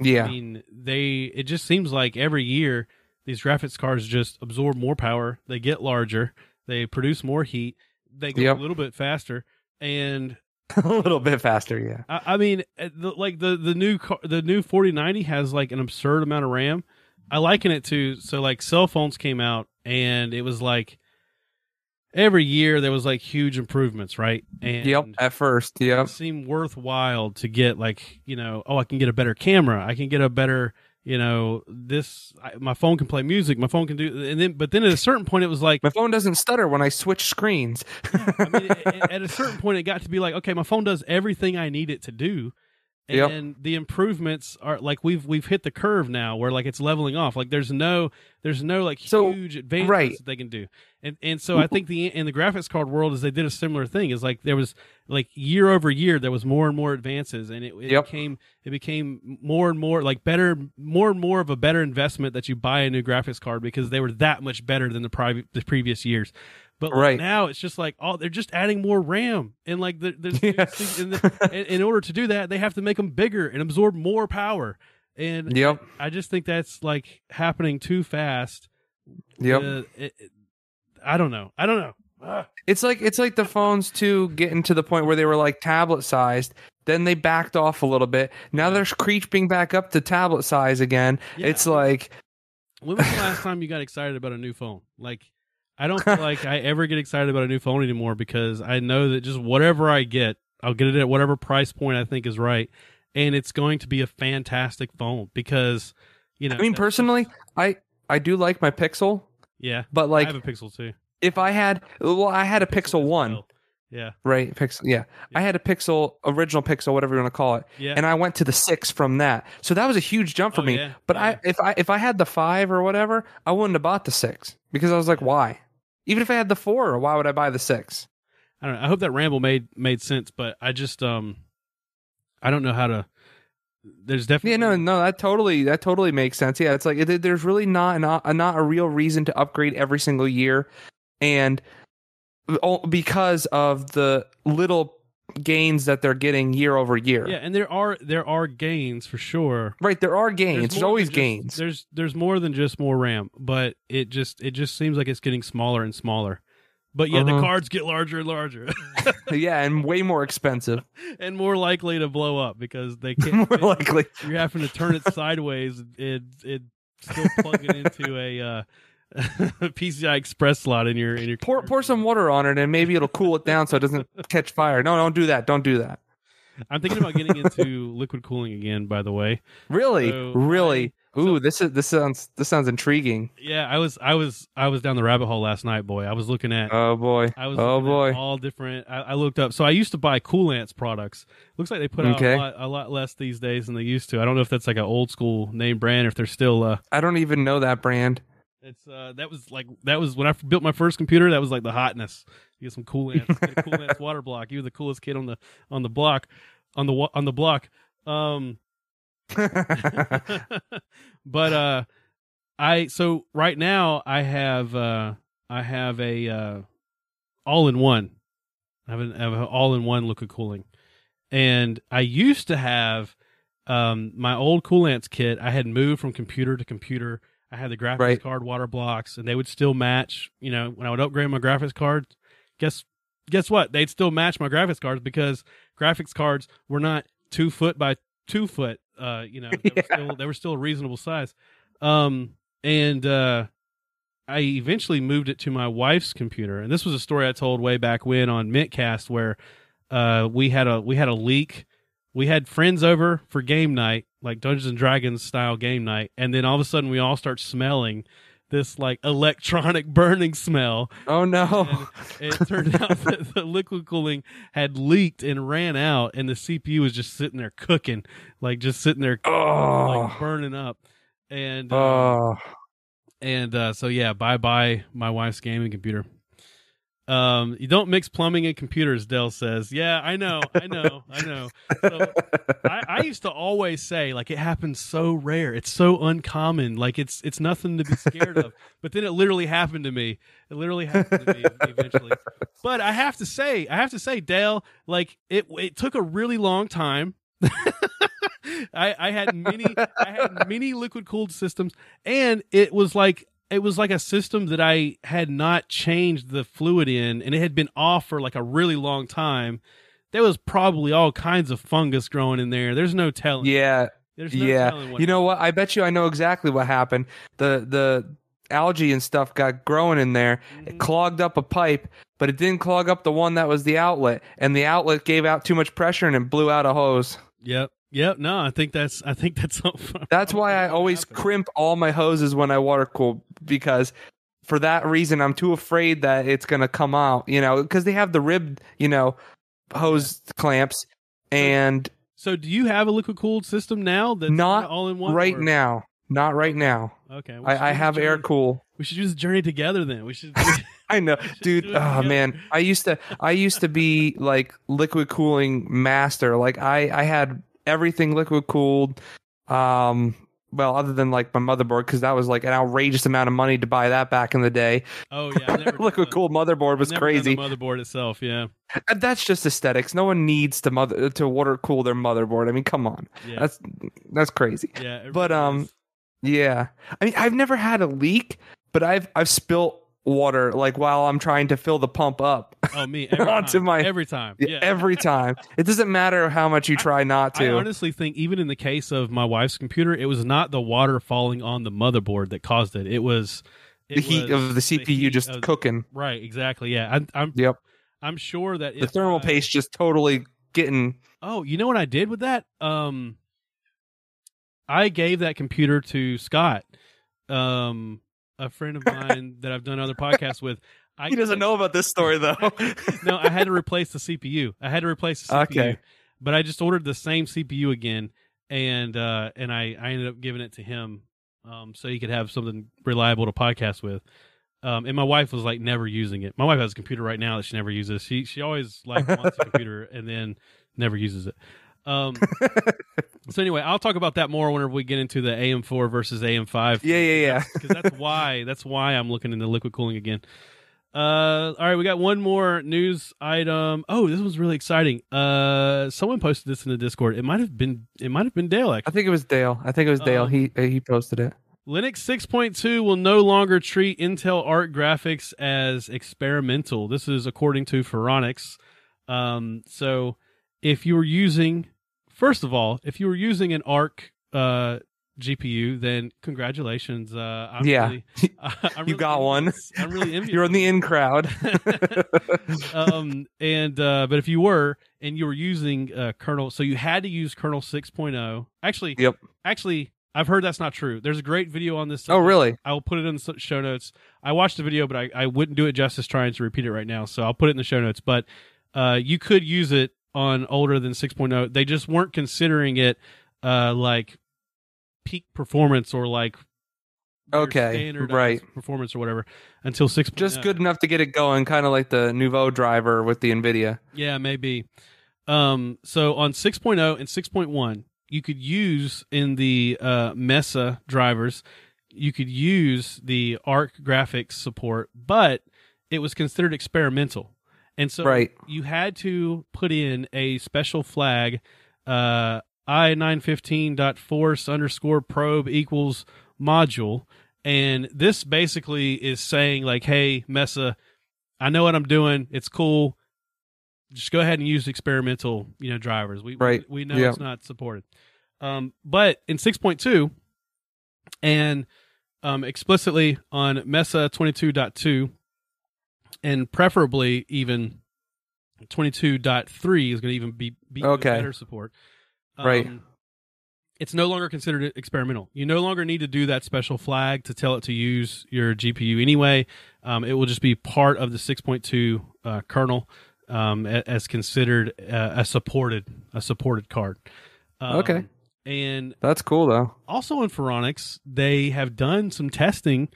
Yeah, I mean, they it just seems like every year these graphics cards just absorb more power, they get larger, they produce more heat, they go Yep. a little bit faster, and <laughs> a little bit faster. Yeah, I, I mean, uh, the, like the the new car, the new forty ninety has like an absurd amount of RAM. I liken it to so like cell phones came out and it was like every year there was like huge improvements, right? And yep. At first, it seemed worthwhile to get like you know oh i can get a better camera i can get a better you know this I, my phone can play music my phone can do and then but then at a certain point it was like my phone doesn't stutter when I switch screens. <laughs> i mean a- a- at a certain point it got to be like okay my phone does everything i need it to do Yep. and the improvements are like we've we've hit the curve now where like it's leveling off like there's no there's no like So, huge advances right. that they can do and and so i think the in the graphics card world is they did a similar thing is like there was like year over year there was more and more advances and it, it Yep. became it became more and more like better more and more of a better investment that you buy a new graphics card because they were that much better than the private the previous years but like, Right. now it's just like oh they're just adding more ram and like the, there's <laughs> Yes. in, the, in, in order to do that they have to make them bigger and absorb more power and Yep, I just think that's like happening too fast. yep. Uh, it- it- I don't know. I don't know. It's like it's like the phones too getting to the point where they were like tablet sized. Then they backed off a little bit. Now they're creeping back up to tablet size again. Yeah. It's like When was the last time you got excited about a new phone? Like, I don't feel like I ever get excited about a new phone anymore because I know that just whatever I get, I'll get it at whatever price point I think is right, and it's going to be a fantastic phone because you know. I mean personally, I I do like my Pixel, yeah, but like I have a Pixel too. if I had well I had a Pixel 1, well. Yeah, right? Pixel yeah. I had a Pixel original Pixel whatever you want to call it. yeah. And I went to the 6 from that. So that was a huge jump for Oh, me. yeah, But yeah. I if I if I had the 5 or whatever, I wouldn't have bought the 6 because I was like why? Even if I had the 4, why would I buy the 6? I don't know. I hope that ramble made made sense, but I just um, I don't know how to. There's definitely Yeah, no, no, that totally, that totally makes sense. Yeah, it's like it, there's really not not a, not a real reason to upgrade every single year, and because of the little gains that they're getting year over year. Yeah, and there are there are gains for sure. Right, there are gains. There's, than always just- gains. There's there's more than just more RAM, but it just it just seems like it's getting smaller and smaller. But yeah, the Uh-huh. cards get larger and larger, <laughs> <laughs> yeah, and way more expensive. <laughs> and more likely to blow up because they can't. more likely. You're having to turn it sideways. It it still plug it into a uh, <laughs> PCI Express slot in your in your. Pour pour some water on it, and maybe it'll cool it down so it doesn't <laughs> catch fire. No, don't do that. Don't do that. I'm thinking about getting into <laughs> liquid cooling again. By the way, Really, So, really. Ooh, this is this sounds this sounds intriguing. yeah, I was I was I was down the rabbit hole last night, boy. I was looking at Oh boy. I was oh boy. all different. I, I looked up. So I used to buy Koolance products. Looks like they put out Okay. a, lot, a lot less these days than they used to. I don't know if that's like an old school name brand or if they're still. uh I don't even know that brand. It's uh that was like that was when I built my first computer. That was like the hotness. You get some Koolance, get a Koolance <laughs> water block. You were the coolest kid on the on the block, on the on the block. Um, <laughs> but uh i so right now i have uh i have a uh all in one i have an, I have an all in one liquid cooling and i used to have um my old Koolance kit i had moved from computer to computer i had the graphics Right. card water blocks and they would still match you know when i would upgrade my graphics card guess guess what? They'd still match my graphics cards because graphics cards were not two foot by two foot uh you know they, were, <laughs> still, they were still a reasonable size. Um and uh i eventually moved it to my wife's computer and this was a story i told way back when on mintcast where uh we had a we had a leak. We had friends over for game night like dungeons and dragons style game night and then all of a sudden we all start smelling this like electronic <laughs> burning smell oh no. and it turned out <laughs> that the liquid cooling had leaked and ran out and the cpu was just sitting there cooking like just sitting there Oh. like burning up and uh, Oh. and uh, so yeah bye bye my wife's gaming computer um you don't mix plumbing and computers dell says. Yeah i know i know i know. So I, I used to always say like it happens so rare. It's so uncommon. Like it's it's nothing to be scared of. <laughs> But then it literally happened to me. It literally happened to me eventually. But i have to say i have to say dale like it it took a really long time. <laughs> I, I had many I had many liquid cooled systems and it was like it was like a system that I had not changed the fluid in and it had been off for like a really long time. There was probably all kinds of fungus growing in there. There's no telling. Yeah. There's no yeah. telling what You know what? I bet you I know exactly what happened. The the algae and stuff got growing in there. It Mhm. clogged up a pipe, but it didn't clog up the one that was the outlet, and the outlet gave out too much pressure and it blew out a hose. Yep. Yep. No, I think that's I think that's <laughs> so. That's why I always happened. crimp all my hoses when I water cool because for that reason I'm too afraid that it's going to come out, you know, because they have the rib, you know, hose clamps and So do you have a liquid cooled system now that's Not all in one? right or- now, not right now. Okay. I, I have the air cool. We should do this journey together then. We should <laughs> I know, dude. Oh man, I used to, I used to be like liquid cooling master. Like I, I had everything liquid cooled. Um, well, other than like my motherboard, because that was like an outrageous amount of money to buy that back in the day. Oh yeah, <laughs> liquid cooled motherboard was crazy. The motherboard itself, yeah, And That's just aesthetics. No one needs to mother to water cool their motherboard. I mean, come on, yeah, that's that's crazy. yeah. but, um, is. Yeah, I mean, I've never had a leak, but I've I've spilt water like while I'm trying to fill the pump up. oh me every <laughs> onto time, my- every time, Yeah, every time. It doesn't matter how much you try not to. I honestly think even in the case of my wife's computer, it was not the water falling on the motherboard that caused it. It was it the heat was of the CPU heat just of- cooking. right. Exactly. Yeah, I'm I'm, Yep. I'm sure that The thermal I- paste just totally getting. Oh, you know what I did with that? Um, I gave that computer to Scott, um, a friend of mine that I've done other podcasts with. I, <laughs> He doesn't know about this story though. <laughs> no, I had to replace the CPU. I had to replace the CPU. Okay. But I just ordered the same CPU again, and uh, and I, I ended up giving it to him, um, so he could have something reliable to podcast with. Um, and my wife was like never using it. My wife has a computer right now that she never uses. She she always like wants a <laughs> computer and then never uses it. Um, <laughs> so anyway, I'll talk about that more whenever we get into the AM4 versus AM5. Yeah, yeah, yeah. Because that's why that's why I'm looking into liquid cooling again. Uh, all right, we got one more news item. Oh, this was really exciting. Uh, someone posted this in the Discord. It might have been it might have been Dale. I think it was Dale. I think it was Dale. Um, he he posted it. Linux 6.2 will no longer treat Intel Arc graphics as experimental. This is according to Phoronix. Um, so if you were using, first of all, if you were using an Arc uh, GPU, then congratulations. Uh, I'm Yeah. really, <laughs> <laughs> I'm You got one. I'm really <laughs> envious. You're in the in crowd. um, and uh, but if you were and you were using uh, kernel, so you had to use kernel 6.0. Actually, Yep. Actually, I've heard that's not true. There's a great video on this. oh, really? I will put it in the show notes. I watched the video, but I, I wouldn't do it justice trying to repeat it right now. So I'll put it in the show notes. But uh, you could use it on older than 6.0. They just weren't considering it uh, like peak performance or like Okay, right. performance or whatever until 6. Just good enough to get it going, kind of like the Nouveau driver with the NVIDIA. Yeah, maybe. Um, so on 6.0 and 6.1, you could use in the uh, Mesa drivers, you could use the Arc graphics support, but it was considered experimental. And so Right. you had to put in a special flag, uh, i915.force underscore probe equals module. And this basically is saying, like, hey, Mesa, I know what I'm doing. It's cool. Just go ahead and use experimental, you know, drivers. We Right. we, we know Yeah. it's not supported. Um, but in 6.2 and um, explicitly on Mesa 22.2 and preferably even 22.3 is going to even be, be Okay. better support. Um, Right. It's no longer considered experimental. You no longer need to do that special flag to tell it to use your GPU anyway. Um, it will just be part of the 6.2 uh, kernel um, as considered uh, a supported a supported card. Um, Okay. And That's cool though. also in Phoronix, they have done some testing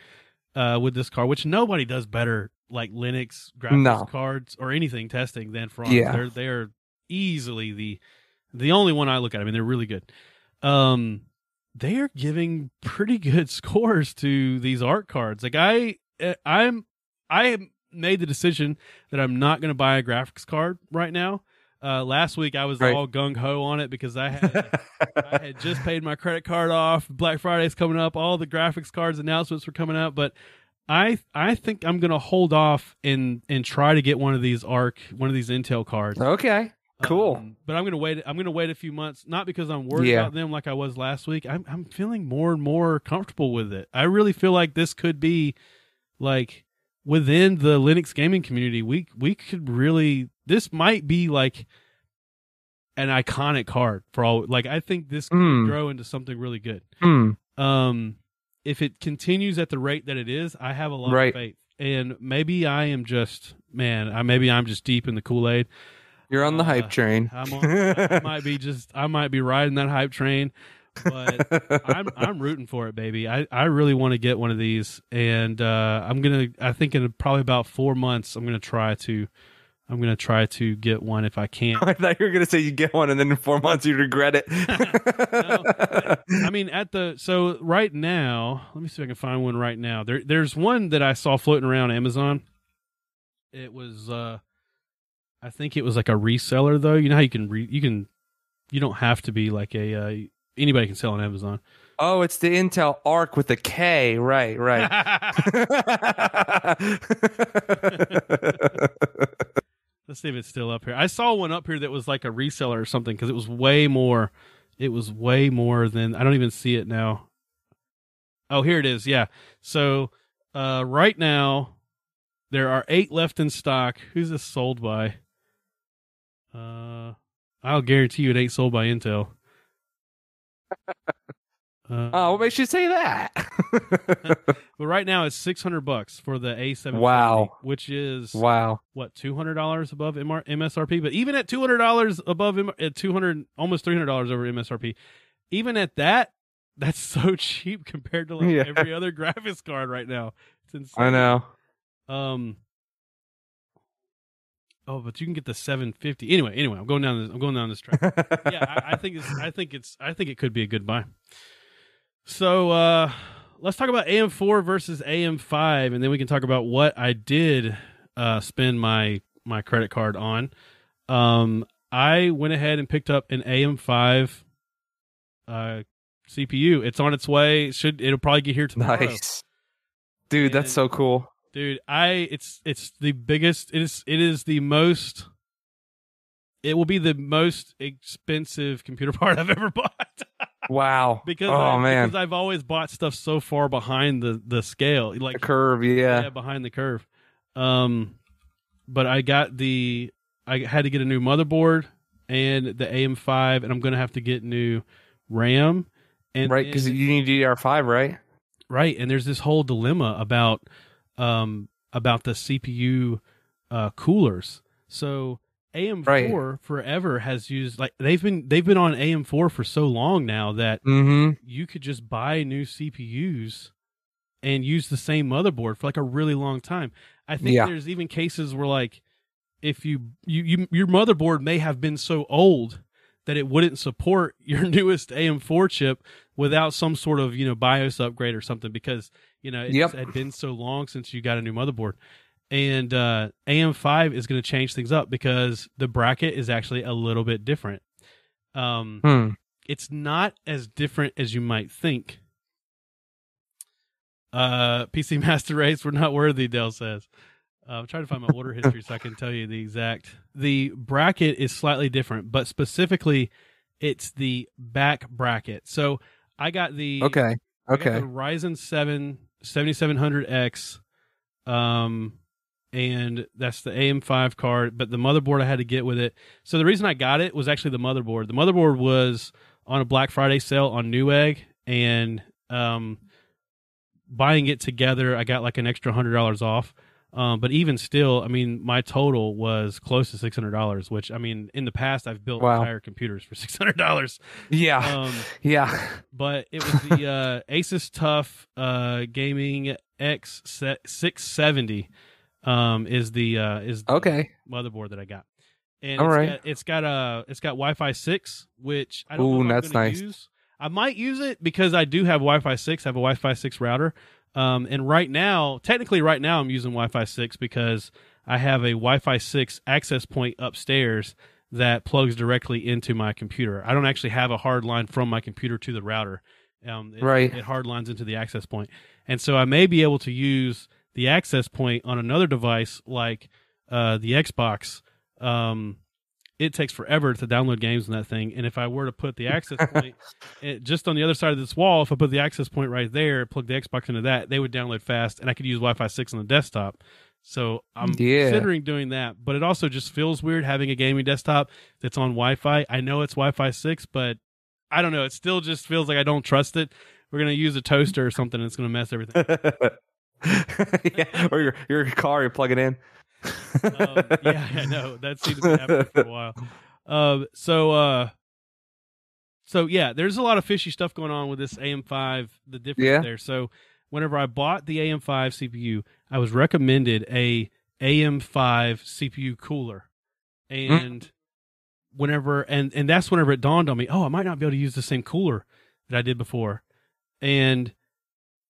uh, with this card, which nobody does better like Linux graphics No. cards or anything testing than Phoronix. Yeah. They're they're easily the the only one I look at. I mean, they're really good. Um, they are giving pretty good <laughs> scores to these Arc cards. Like I, uh, I'm, I made the decision that I'm not going to buy a graphics card right now. Uh, last week I was Right. all gung ho on it because I had I had <laughs> just paid my credit card off. Black Friday's coming up. All the graphics cards announcements were coming up, but I I think I'm gonna hold off and and try to get one of these Arc, one of these Intel cards. okay. Cool. Um, but I'm gonna wait. I'm gonna wait a few months, not because I'm worried Yeah. about them like I was last week. I'm I'm feeling more and more comfortable with it. I really feel like this could be like within the Linux gaming community. We we could really this might be like an iconic card for all. Like I think this could Mm. grow into something really good. Hmm. Um, if it continues at the rate that it is, I have a lot Right. of faith. And maybe I am just man. I maybe I'm just deep in the Kool Aid. You're on the Uh, hype train. I'm on, I <laughs> might be just I might be riding that hype train, but I'm I'm rooting for it, baby. I, I really want to get one of these, and uh, I'm gonna I think in probably about four months I'm gonna try to I'm gonna try to get one if I can. <laughs> I thought you were gonna say you get one and then in four months you regret it. <laughs> I mean, at the so right now, let me see if I can find one right now. There, there's one that I saw floating around Amazon. It was, uh I think it was like a reseller though. You know how you can re, you can, you don't have to be like a uh, anybody can sell on Amazon. oh, it's the Intel Arc with a K. Right, right. <laughs> Let's see if it's still up here. I saw one up here that was like a reseller or something because it was way more. It was way more than I don't even see it now. Oh, here it is. Yeah. So uh, right now there are eight left in stock. Who's this sold by? Uh, I'll guarantee you it ain't sold by Intel. <laughs> Uh, oh, what makes you say that? <laughs> but right now it's six hundred bucks for the A seven. Wow. which is wow. what two hundred dollars above MR- MSRP. But even at two hundred dollars above M- at two hundred, almost three hundred dollars over MSRP, even at that, that's <laughs> so cheap compared to like Yeah. every other graphics card right now. It's insane. I know. Um. Oh, but you can get the seven fifty. Anyway, anyway, I'm going down. This, I'm going down this track. <laughs> yeah, I, I think it's. I think it's. I think it could be a good buy. So uh let's talk about AM4 versus AM5, and then we can talk about what I did uh, spend my my credit card on. Um, I went ahead and picked up an AM5 uh, CPU. It's on its way. It should it'll probably get here tomorrow. Nice, dude. That's so cool. dude i it's it's the biggest it is it is the most it will be the most expensive computer <laughs> part i've ever bought Wow. because oh I, man, because i've always bought stuff so far behind the the scale the like curve. Yeah. yeah behind the curve um but i got the i had to get a new motherboard and the am5 and i'm gonna have to get new ram and right, because you need DDR5, right? Right, and there's this whole dilemma about um about the CPU uh coolers. So AM4 forever has used like they've been they've been on AM4 for so long now that Mm-hmm. you could just buy new CPUs and use the same motherboard for like a really long time. I think Yeah. there's even cases where like if you, you you your motherboard may have been so old that it wouldn't support <laughs> your newest AM4 chip without some sort of you know BIOS upgrade or something because you know it Yep. had been so long since you got a new motherboard. And uh, AM5 is going to change things up because the bracket is actually a little bit different. Um, Hmm. it's not as different as you might think. Uh, <laughs> PC Master Race, we're not worthy, Dell says. Uh, I'm trying to find my order history so I can tell you the exact. The bracket is slightly different, but specifically, it's the back bracket. So I got the Okay. Okay. the Ryzen 7 7700X, um, and that's the AM5 card. But the motherboard I had to get with it. So the reason I got it was actually the motherboard. The motherboard was on a Black Friday sale on Newegg, and um, buying it together, I got like an extra hundred dollars off. Um, but even still, I mean, my total was close to six hundred dollars. Which I mean, in the past, I've built Wow. entire computers for <laughs> six hundred dollars. Yeah. Um, <laughs> yeah. but it was the uh, Asus TUF uh, Gaming X six seventy um, is the uh, is the Okay. motherboard that I got, and All it's right. got, it's got a it's got Wi-Fi six, which I don't Ooh, know that's nice. use. I might use it because I do have Wi-Fi six. I have a Wi-Fi six router, um, and right now, technically, right now, I'm using Wi-Fi six because I have a Wi-Fi six access point upstairs that plugs directly into my computer. I don't actually have a hard line from my computer to the router. Um, it, Right. It hard lines into the access point, and so I may be able to use the access point on another device like uh, the Xbox. Um, it takes forever to download games on that thing, and if I were to put the access <laughs> point it, just on the other side of this wall, if I put the access point right there, plug the Xbox into that, they would download fast, and I could use Wi-Fi six on the desktop. So I'm Yeah. considering doing that, but it also just feels weird having a gaming desktop that's on Wi-Fi. I know it's Wi-Fi six, but I don't know. It still just feels like I don't trust it. We're gonna use a toaster or something, and it's gonna mess everything. <laughs> <laughs> yeah. Or your your car, you plug it in. um, yeah, I know that seems to be happening for a while. Um, so, uh, so yeah, there's a lot of fishy stuff going on with this AM5. The difference Yeah. there. So, whenever I bought the AM5 CPU, I was recommended a AM5 CPU cooler, and whenever and and that's whenever it dawned on me, oh, I might not be able to use the same cooler that I did before, and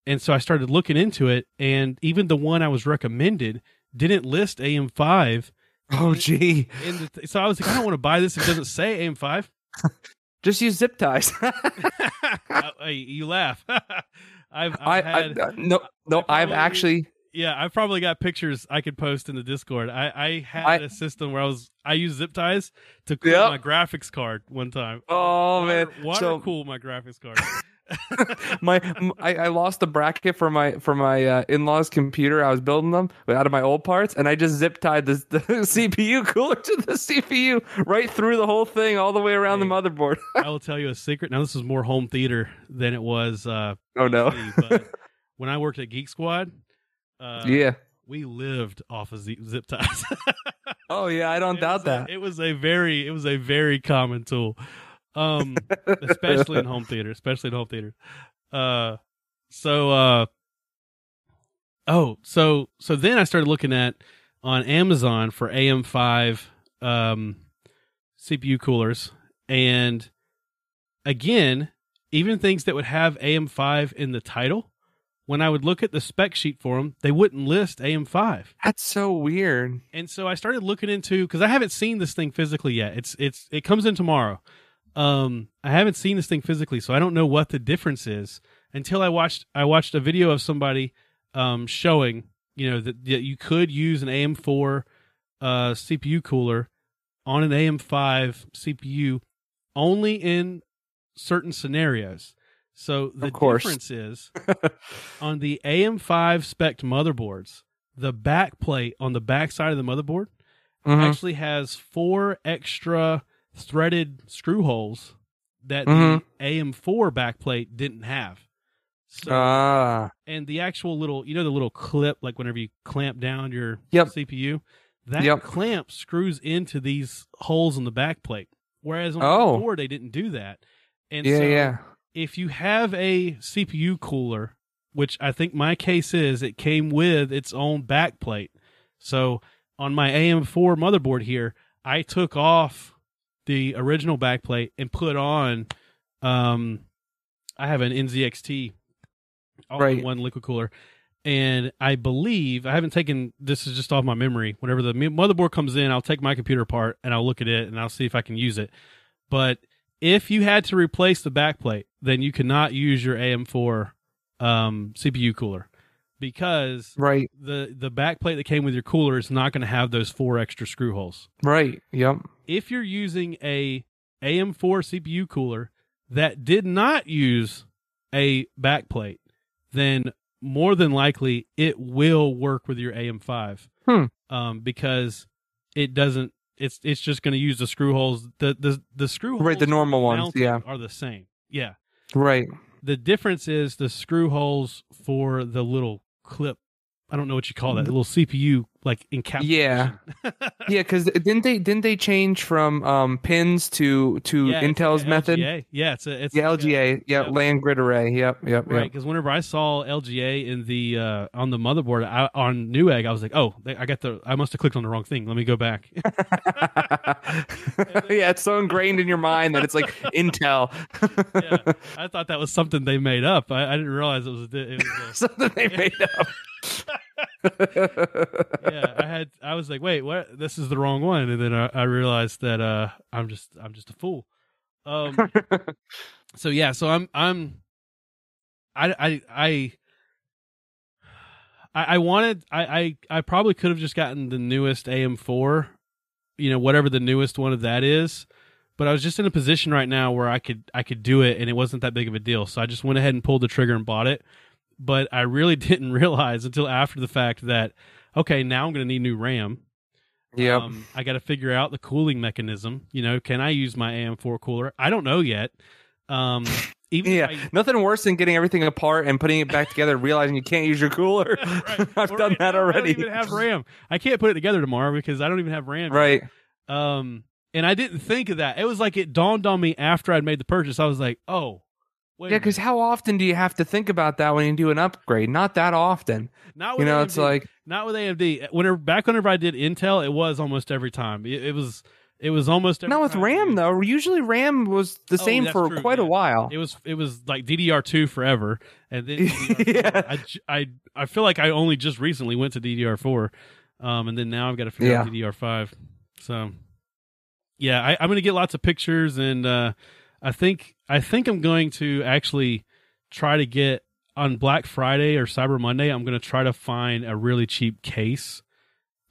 and so I started looking into it, and even the one I was recommended didn't list AM5 Oh, gee. in the th- so I was like, I don't want to buy this if it doesn't say AM5. <laughs> Just use zip ties. <laughs> Uh, you laugh. <laughs> I've, I, I've had, I, no, no, I I've actually, yeah, I've probably got pictures I could post in the Discord. I, I had I- a system where I was I used zip ties to cool Yep. my graphics card one time. oh man. water, water So cool my graphics card. <laughs> my, I, I lost the bracket for my for my uh, in laws computer. I was building them out of my old parts, and I just zip tied <laughs> the, the CPU cooler to the CPU right through the whole thing, all the way around the motherboard. <laughs> I will tell you a secret. Now this is more home theater than it was uh, oh no. But when I worked at Geek Squad, uh, yeah. we lived off of zip, zip ties. Oh yeah, I don't It doubt was a- that. it was a very it was a very common tool. Um <laughs> especially in home theater, especially in home theater. Uh so uh oh, so so then I started looking at on Amazon for AM5 um CPU coolers and again, even things that would have AM5 in the title when I would look at the spec sheet for them, they wouldn't list AM5. That's so weird. And so I started looking into because I haven't seen this thing physically yet. It's it's it comes in tomorrow. Um, I haven't seen this thing physically, so I don't know what the difference is until I watched I watched a video of somebody um showing you know that, that you could use an AM4 uh CPU cooler on an AM5 CPU only in certain scenarios. So the difference is <laughs> on the AM5 spec motherboards, the back plate on the back side of the motherboard Mhm. actually has four extra threaded screw holes that Mhm. the AM4 backplate didn't have. So, Ah, and the actual little, you know, the little clip, like whenever you clamp down your Yep. CPU, that Yep. clamp screws into these holes in the backplate. Whereas on Oh. the 4 they didn't do that. And yeah, so yeah. if you have a CPU cooler, which I think my case is, it came with its own backplate. So on my AM4 motherboard here, I took off the original backplate and put on. Um, I have an NZXT, all Right. one liquid cooler, and I believe I haven't taken. This is just off my memory. Whenever the motherboard comes in, I'll take my computer apart and I'll look at it and I'll see if I can use it. But if you had to replace the backplate, then you cannot use your AM4 um, CPU cooler because Right, the the backplate that came with your cooler is not going to have those four extra screw holes. right. Yep. If you're using a AM4 CPU cooler that did not use a backplate, then more than likely it will work with your AM5. Hmm. Um, because it doesn't. It's it's just going to use the screw holes. The the the screw holes Right, the normal ones, yeah. are the same. Yeah. Right. The difference is the screw holes for the little clip. I don't know what you call that. The little CPU like encapsulation. <laughs> Yeah. Yeah, because didn't they didn't they change from um pins to to Yeah, Intel's like method? LGA. Yeah, it's a it's Yeah, like a- LGA. Yeah, yeah. land grid array. Yep, yep, Right, yep. because whenever I saw LGA in the uh, on the motherboard I, on Newegg, I was like, "Oh, they, I got the I must have clicked on the wrong thing. Let me go back." <laughs> <laughs> yeah, it's so ingrained in your mind that it's like Intel. yeah, I thought that was something they made up. I, I didn't realize it was. It was Something they made up. Yeah, I had. I was like, "Wait, what? This is the wrong one," and then I, I realized that uh, I'm just I'm just a fool. Um, <laughs> so yeah, so I'm I'm I I I I, I wanted I, I I probably could have just gotten the newest AM4, you know, whatever the newest one of that is. But I was just in a position right now where I could I could do it and it wasn't that big of a deal. So I just went ahead and pulled the trigger and bought it. But I really <laughs> didn't realize until after the fact that okay, now I'm going to need new RAM. Yeah, Um, I got to figure out the cooling mechanism. You know, can I use my AM4 cooler? I don't know yet. Um, <laughs> even yeah, if I, nothing worse than getting everything apart and putting it back together, realizing you can't use your cooler. <laughs> Right. I've Or done that already. I don't even have RAM. I can't put it together tomorrow because I don't even have RAM. right. Um, and I didn't think of that. It was like it dawned on me after I'd made the purchase. I was like, oh, wait. Yeah, because how often do you have to think about that when you do an upgrade? Not that often. not with You know, AMD. it's like not with AMD. Whenever back whenever I did Intel, it was almost every time. It, it was it was almost every not with. RAM though. Usually RAM was the Oh, same for true, quite a while. It was it was like DDR two forever, and then DDR4. <laughs> Yeah. I, I I feel like I only just recently went to DDR four, um, and then now I've got to figure out DDR five. So, yeah, I, I'm gonna get lots of pictures, and uh, I think I think I'm going to actually try to get on Black Friday or Cyber Monday. I'm gonna try to find a really cheap case,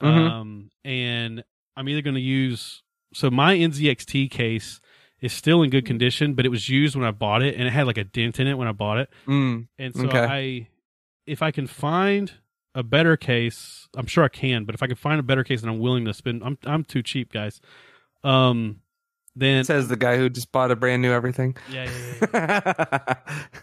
Mhm. um, and I'm either gonna use so my NZXT case is still in good condition, but it was used when I bought it, and it had like a dent in it when I bought it. Mm, And so Okay. I, if I can find a better case, I'm sure I can. But if I can find a better case, and I'm willing to spend, I'm I'm too cheap, guys. Um, then says the guy who just bought a brand new everything. yeah, yeah, yeah.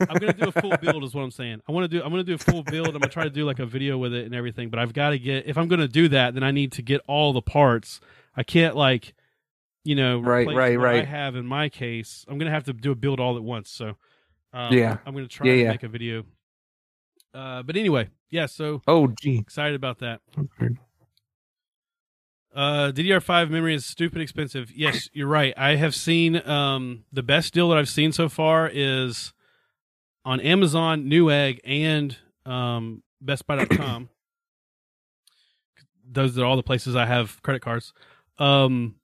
<laughs> I'm gonna do a full build, is what I'm saying. I want to do. I'm gonna do a full build. I'm gonna try to do like a video with it and everything. But I've got to get. If I'm gonna do that, then I need to get all the parts. I can't like, you know, Right, right, what I have in my case. I'm gonna have to do a build all at once. So, um, Yeah. I'm gonna try Yeah, to yeah. make a video. Uh, but anyway, yeah. So oh, gee. excited about that. Uh, DDR5 memory is stupid expensive. Yes, you're right. I have seen um the best deal that I've seen so far is on Amazon, Newegg, and um, BestBuy.com. <coughs> Those are all the places I have credit cards. Um,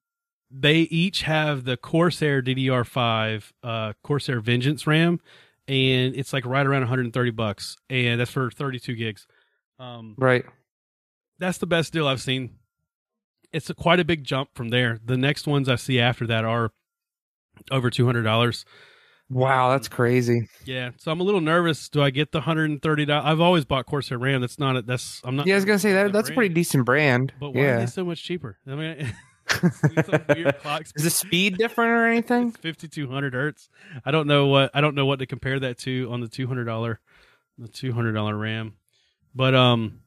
they each have the Corsair DDR5 uh, Corsair Vengeance RAM, and it's like right around 130 bucks, and that's for 32 gigs. Um, Right. that's the best deal I've seen. It's a, quite a big jump from there. The next ones I see after that are over two hundred dollars. Wow, that's crazy. Yeah, so I'm a little nervous. Do I get the hundred and thirty dollars? I've always bought Corsair RAM. That's not it. that's I'm not. Yeah, I was gonna say that that's a pretty decent brand. But why are yeah. they so much cheaper? I mean, <laughs> it's <laughs> some weird clock Is the speed different or anything? Fifty two hundred hertz. I don't know what I don't know what to compare that to on the two hundred dollar the two hundred dollar RAM. But um,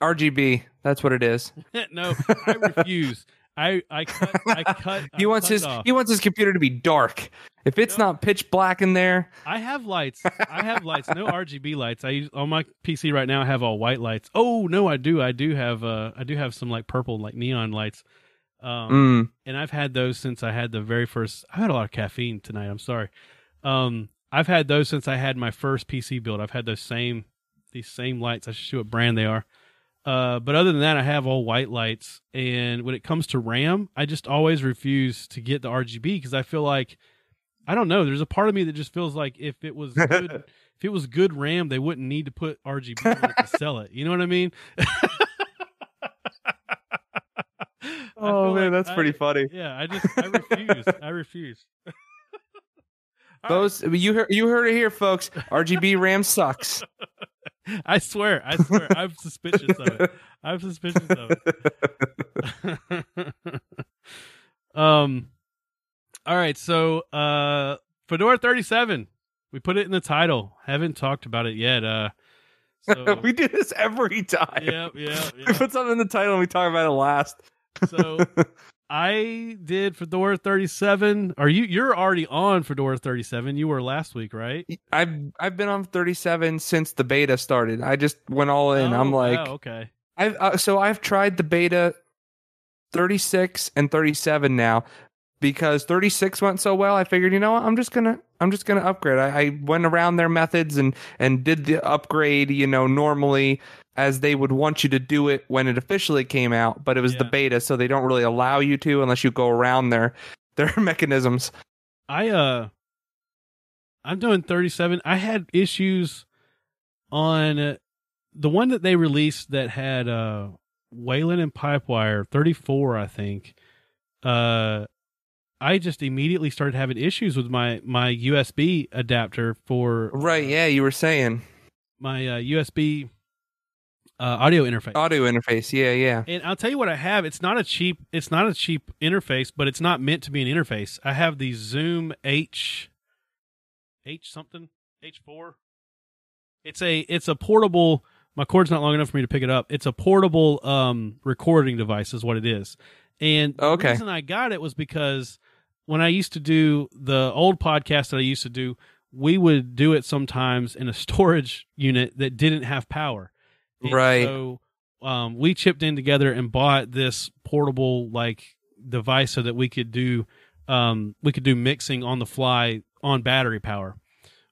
RGB. That's what it is. <laughs> no, I refuse. I I cut I cut. He I wants cut his off. he wants his computer to be dark. If it's No. not pitch black in there, I have lights. I have lights. No <laughs> RGB lights. I use on my PC right now. I have all white lights. Oh no, I do. I do have. Uh, I do have some like purple, like neon lights. Um, mm, and I've had those since I had the very first. I had a lot of caffeine tonight. I'm sorry. Um, I've had those since I had my first PC build. I've had those same these same lights. I should see what brand they are. Uh, but other than that, I have all white lights. And when it comes to RAM, I just always refuse to get the RGB because I feel like I don't know. There's a part of me that just feels like if it was good, <laughs> if it was good RAM, they wouldn't need to put RGB on it to <laughs> sell it. You know what I mean? <laughs> Oh feel man, like that's pretty funny. yeah, I just I refuse. I refuse. All right. Those you heard you heard it here, folks. RGB RAM sucks. I swear, I swear, I'm suspicious of it. I'm suspicious of it. <laughs> um, all right. So, uh, Fedora 37, we put it in the title. Haven't talked about it yet. Uh, so <laughs> we do this every time. yeah, yeah, We put something in the title and we talk about it last. So <laughs> I did Fedora 37. Are you? You're already on Fedora 37. You were last week, right? I've I've been on 37 since the beta started. I just went all in. I'm Oh, like, wow, okay. I've uh, so I've tried the beta 36 and 37 now because 36 went so well. I figured, you know what, I'm just gonna I'm just gonna upgrade. I, I went around their methods and and did the upgrade, you know, normally as they would want you to do it when it officially came out, but it was the beta, so they don't really allow you to unless you go around their <laughs> their mechanisms. I uh I'm doing 37. I had issues on uh, the one that they released that had uh Wayland and Pipewire 34, I think. Uh I just immediately started having issues with my my USB adapter for Right? Yeah, you were saying my uh, USB uh, audio interface. audio interface. Yeah, yeah. And I'll tell you what I have. It's not a cheap. It's not a cheap interface, but it's not meant to be an interface. I have the Zoom H, H something H four. It's a it's a portable. My cord's not long enough for me to pick it up. It's a portable um, recording device, is what it is. And the Okay. reason I got it was because when I used to do the old podcast that I used to do, we would do it sometimes in a <laughs> storage unit that didn't have power. And Right. So um, we chipped in together and bought this portable like device so that we could do um, we could do mixing on the fly on battery power.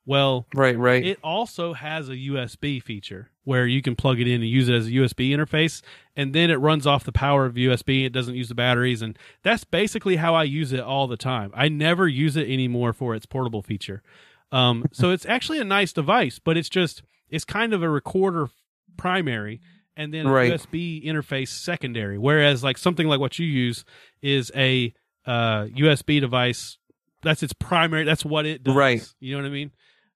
Well, Right, right. it also has a USB feature where you can plug it in and use it as a USB interface, and then it runs off the power of USB. It doesn't use the batteries, and that's basically how I use it all the time. I never use it anymore for its portable feature. Um, so it's actually a nice device, but it's just it's kind of a recorder primary and then a Right. USB interface secondary. Whereas like something like what you use is a uh, USB device. That's its primary. That's what it does. Right. You know what I mean?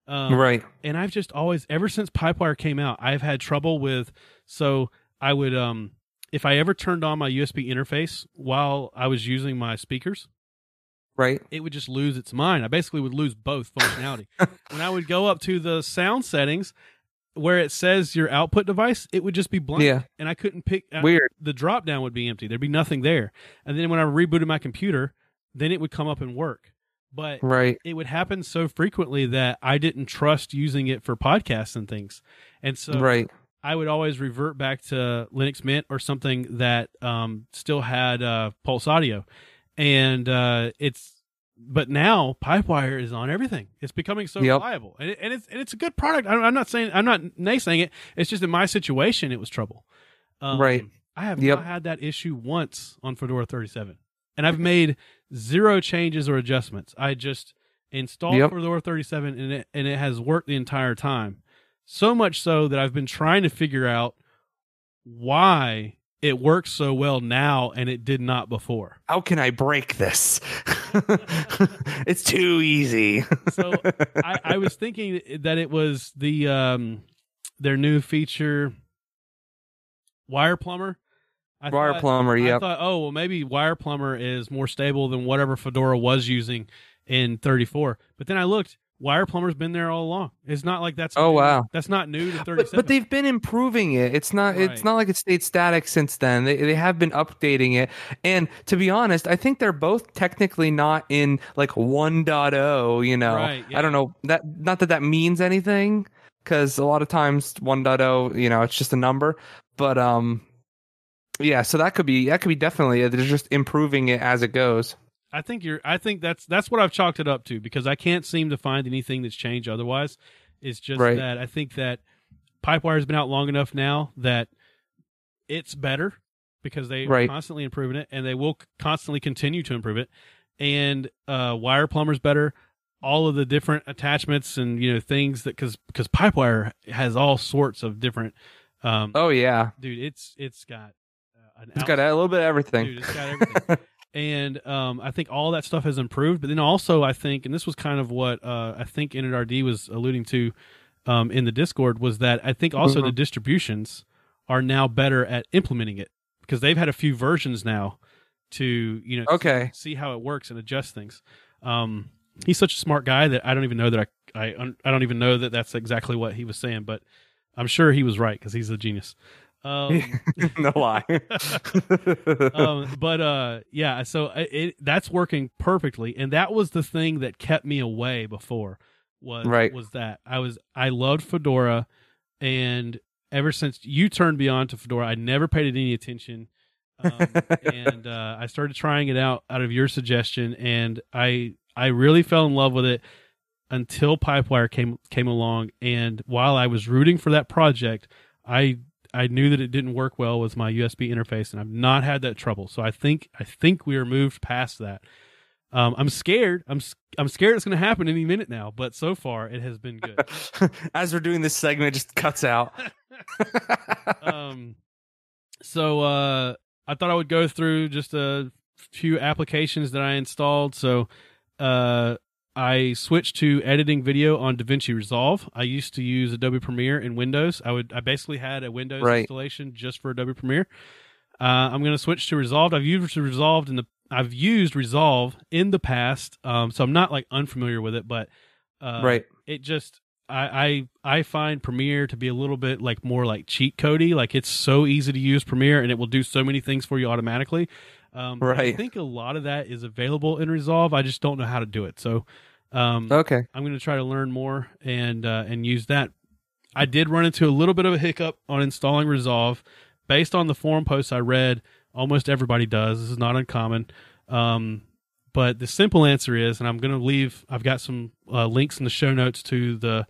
Um, right. and I've just always ever since Pipewire came out, I've had trouble with so I would um if I ever turned on my USB interface while I was using my speakers, Right. it would just lose its mind. I basically would lose both functionality. <laughs> when I would go up to the sound settings where it says your output device, it would just be blank Yeah. and I couldn't pick uh, Weird. the drop down would be empty. There'd be nothing there. And then when I rebooted my computer, then it would come up and work. But Right. it would happen so frequently that I didn't trust using it for podcasts and things. And so right. I would always revert back to Linux Mint or something that um, still had uh, Pulse Audio. And uh, it's but now Pipewire is on everything. It's becoming so Yep. reliable, and, it, and it's and it's a good product. I, I'm not saying I'm not naysaying it. It's just in my situation, it was trouble. Um, Right. I have Yep. not had that issue once on Fedora 37, and I've made zero changes or adjustments. I just installed Yep. Fedora 37, and it and it has worked the entire time. So much so that I've been trying to figure out why it works so well now and it did not before. How can I break this? <laughs> <laughs> it's too easy. <laughs> So I, I was thinking that it was the um their new feature wire plumber. I Wire thought- plumber, yeah. I thought, oh well, maybe wire plumber is more stable than whatever Fedora was using in 34. But then I looked, wire plumber's been there all along. It's not like that's Oh, new- wow. that's not new to But, 37. but they've been improving it. It's not. Right. It's not like it stayed static since then. They they have been updating it. And to be honest, I think they're both technically not in like 1.0. You know, Right, yeah. I don't know that. Not that that means anything, because a lot of times 1.0, you know, it's just a number. But um, yeah. So that could be that could be definitely. They're just improving it as it goes. I think you're. I think that's that's what I've chalked it up to because I can't seem to find anything that's changed otherwise. It's just Right. that I think that Pipewire has been out long enough now that it's better because they Right. are constantly improving it and they will constantly continue to improve it. And uh, Wire Plumber's better. All of the different attachments and you know things that because because Pipewire has all sorts of different. Um, Oh yeah, dude, it's it's got uh, an it's got a little bit of everything. Dude, it's got everything. <laughs> and um, I think all that stuff has improved. But then also, I think, and this was kind of what uh, I think NRD was alluding to um, in the Discord, was that I think also Mhm. the distributions are now better at implementing it because they've had a few versions now to you know Okay. see how it works and adjust things. Um, he's such a smart guy that I don't even know that I I I don't even know that that's exactly what he was saying, but I'm sure he was right because he's a genius. Um, <laughs> no lie. <laughs> um, but uh, yeah, so it, it that's working perfectly, and that was the thing that kept me away before. Was Right. was that I was I loved Fedora, and ever since you turned me on to Fedora, I never paid it any attention. Um, <laughs> and uh, I started trying it out out of your suggestion, and I I really fell in love with it until Pipewire came came along. And while I was rooting for that project, I I knew that it didn't work well with my USB interface, and I've not had that trouble. So I think I think we are moved past that. Um, I'm scared. I'm I'm scared it's going to happen any minute now, but so far it has been good. <laughs> As we're doing this segment, it just cuts out. <laughs> um, so uh, I thought I would go through just a few applications that I installed. So uh, I switched to editing video on DaVinci Resolve. I used to use Adobe Premiere in Windows. I would I basically had a Windows Right. installation just for Adobe Premiere. Uh, I'm going to switch to Resolve. I've used Resolve in the I've used Resolve in the past, um, so I'm not like unfamiliar with it, but uh, right. it just I, I I find Premiere to be a little bit like more like cheat codey. Like it's so easy to use Premiere and it will do so many things for you automatically. Um, I think a lot of that is available in Resolve. I just don't know how to do it. So um, Okay. I'm going to try to learn more and uh, and use that. I did run into a little bit of a hiccup on installing Resolve, based on the forum posts I read. Almost everybody does. This is not uncommon. Um, but the simple answer is, and I'm going to leave. I've got some uh, links in the show notes to the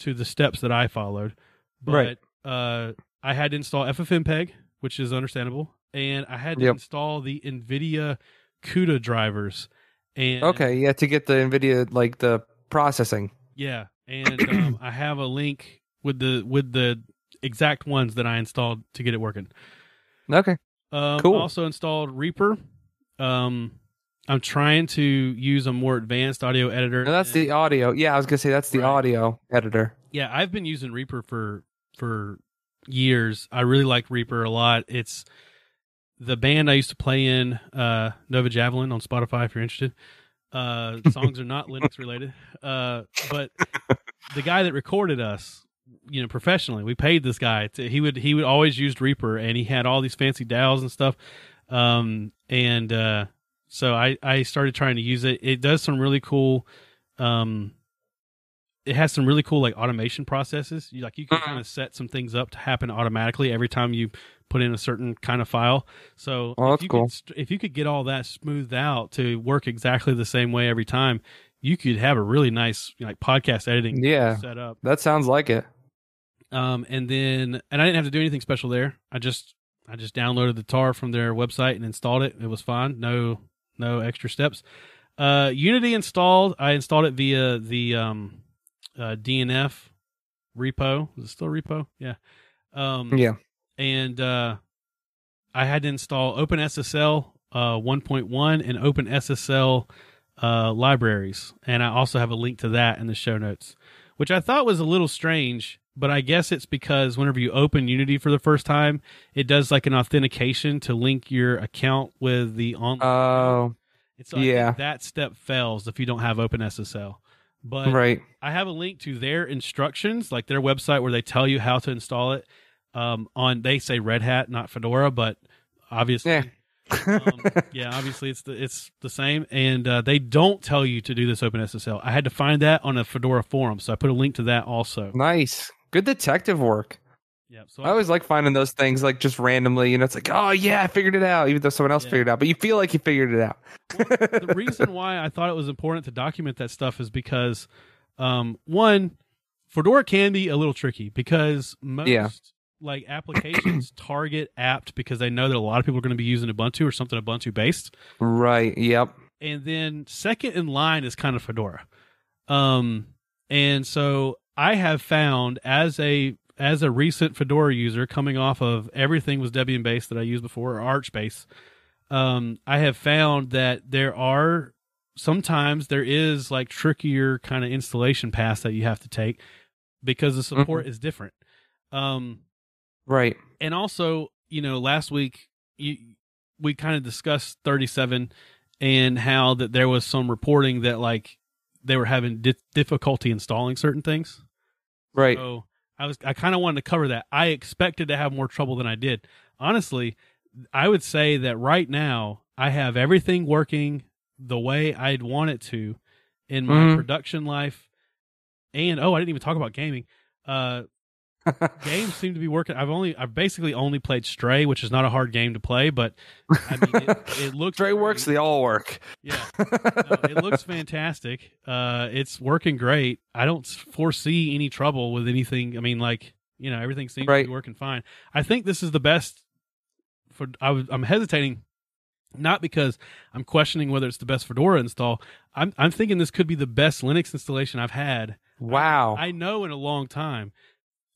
to the steps that I followed. But Right. uh, I had to install FFmpeg, which is understandable, and I had to Yep. install the NVIDIA CUDA drivers. And Okay. Yeah. To get the NVIDIA, like the processing. yeah, and um, <clears throat> I have a link with the with the exact ones that I installed to get it working. Okay. Um, Cool. Also installed Reaper. Um, I'm trying to use a more advanced audio editor. No, that's the audio. Yeah. I was going to say that's the Right. audio editor. yeah. I've been using Reaper for for years. I really like Reaper a lot. It's the band I used to play in, uh, Nova Javelin on Spotify. If you're interested, uh, songs are not Linux related, uh, but the guy that recorded us you know professionally we paid this guy to, he would he would always use reaper and he had all these fancy dials and stuff. Um and uh so i i started trying to use it. It does some really cool um it has some really cool like automation processes you like you can Mhm. kind of set some things up to happen automatically every time you put in a certain kind of file. So Oh, if you cool. could if you could get all that smoothed out to work exactly the same way every time, you could have a really nice like podcast editing Yeah. set up. That sounds like it. Um, and then and I didn't have to do anything special there. I just I just downloaded the tar from their website and installed it. It was fine. No no extra steps. Uh, Unity installed. I installed it via the um, uh, DNF repo. Is it still repo? Yeah. Um, Yeah. and uh, I had to install OpenSSL uh, 1.1 and OpenSSL uh, libraries, and I also have a link to that in the show notes, which I thought was a little strange. But I guess it's because whenever you open Unity for the first time, it does like an authentication to link your account with the online. Oh, And so yeah. that step fails if you don't have OpenSSL. But right. I have a link to their instructions, like their website where they tell you how to install it. Um, on they say Red Hat, not Fedora, but obviously, Yeah. um, <laughs> yeah, obviously it's the it's the same. And uh, they don't tell you to do this OpenSSL. I had to find that on a Fedora forum, so I put a link to that also. nice. Good detective work. Yeah, so I always like finding those things like just randomly. You know, it's like, oh yeah, I figured it out, even though someone else Yeah. figured it out. But you feel like you figured it out. the <laughs> reason why I thought it was important to document that stuff is because, um, one, Fedora can be a little tricky because most Yeah. like applications <clears throat> target apt because they know that a lot of people are going to be using Ubuntu or something Ubuntu based, Right. Yep. and then second in line is kind of Fedora. Um, and so I have found as a as a recent Fedora user coming off of everything was Debian based that I used before or Arch based, um, I have found that there are sometimes there is like trickier kind of installation paths that you have to take because the support is different. Um, Right. and also, you know, last week you, we kind of discussed 37 and how that there was some reporting that like they were having di- difficulty installing certain things. Right. So I was I kind of wanted to cover that. I expected to have more trouble than I did. Honestly, I would say that right now I have everything working the way I'd want it to in my Mhm. production life. And oh, I didn't even talk about gaming. Uh games seem to be working. I've only I've basically only played Stray, which is not a hard game to play, but I mean it, it looks Stray works. They all work. Yeah. No, it looks fantastic. Uh, it's working great. I don't foresee any trouble with anything. I mean, like you know, everything seems to be working fine. I think this is the best. For I was, I'm hesitating, not because I'm questioning whether it's the best Fedora install. I'm I'm thinking this could be the best Linux installation I've had. Wow. I know in a long time.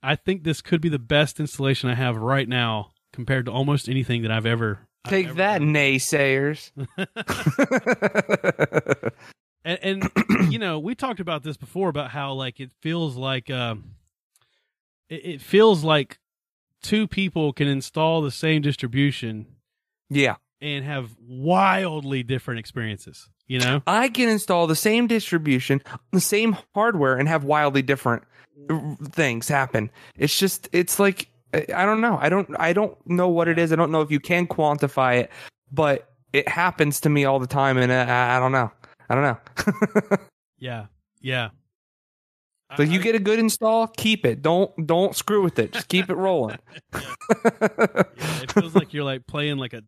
I think this could be the best installation I have right now compared to almost anything that I've ever. I've Take ever that, done. naysayers. <laughs> <laughs> and, and <clears throat> you know we talked about this before about how like it feels like um it, it feels like two people can install the same distribution yeah. and have wildly different experiences you know I can install the same distribution, the same hardware, and have wildly different uh, things happen. It's just, it's like, I don't know. I don't, I don't know what it is. I don't know if you can quantify it, but it happens to me all the time, and I, I don't know. I don't know. <laughs> yeah yeah so you I- get a good install, keep it. Don't, don't screw with it. Just keep it rolling. <laughs> yeah, it feels like you're like playing like a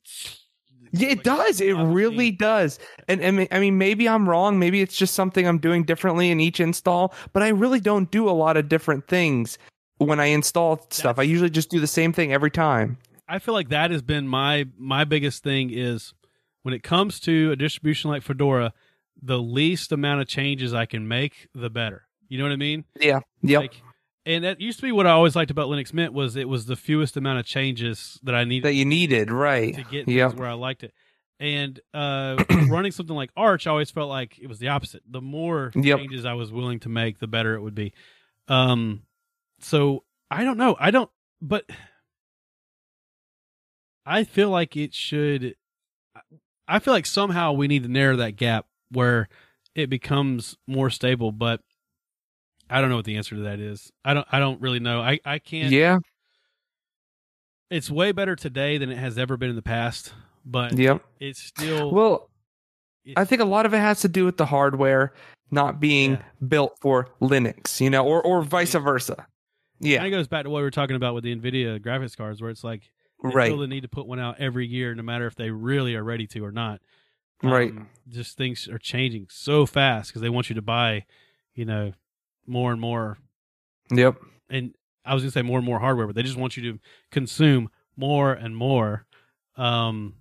Yeah, it like does. It really does. And, and I mean, maybe I'm wrong. Maybe it's just something I'm doing differently in each install. But I really don't do a lot of different things when I install stuff. I usually just do the same thing every time. I feel like that has been my my biggest thing is when it comes to a distribution like Fedora, the least amount of changes I can make, the better. You know what I mean? Yeah. Yep. Like, and that used to be what I always liked about Linux Mint was it was the fewest amount of changes that I needed that you needed, right? to get Yep. where I liked it. And uh, <clears throat> running something like Arch, I always felt like it was the opposite. The more Yep. changes I was willing to make, the better it would be. Um, so I don't know. I don't, but I feel like it should. I feel like somehow we need to narrow that gap where it becomes more stable. But I don't know what the answer to that is. I don't. I don't really know. I I can't. Yeah. It's way better today than it has ever been in the past. But Yep. it's still Well, I think a lot of it has to do with the hardware not being Yeah. built for Linux, you know, or or vice versa. Yeah. Yeah. It goes back to what we were talking about with the NVIDIA graphics cards, where it's like they Right. feel the need to put one out every year, no matter if they really are ready to or not. Right. Um, just things are changing so fast because they want you to buy, you know, more and more. Yep. And I was gonna say more and more hardware, but they just want you to consume more and more. Um,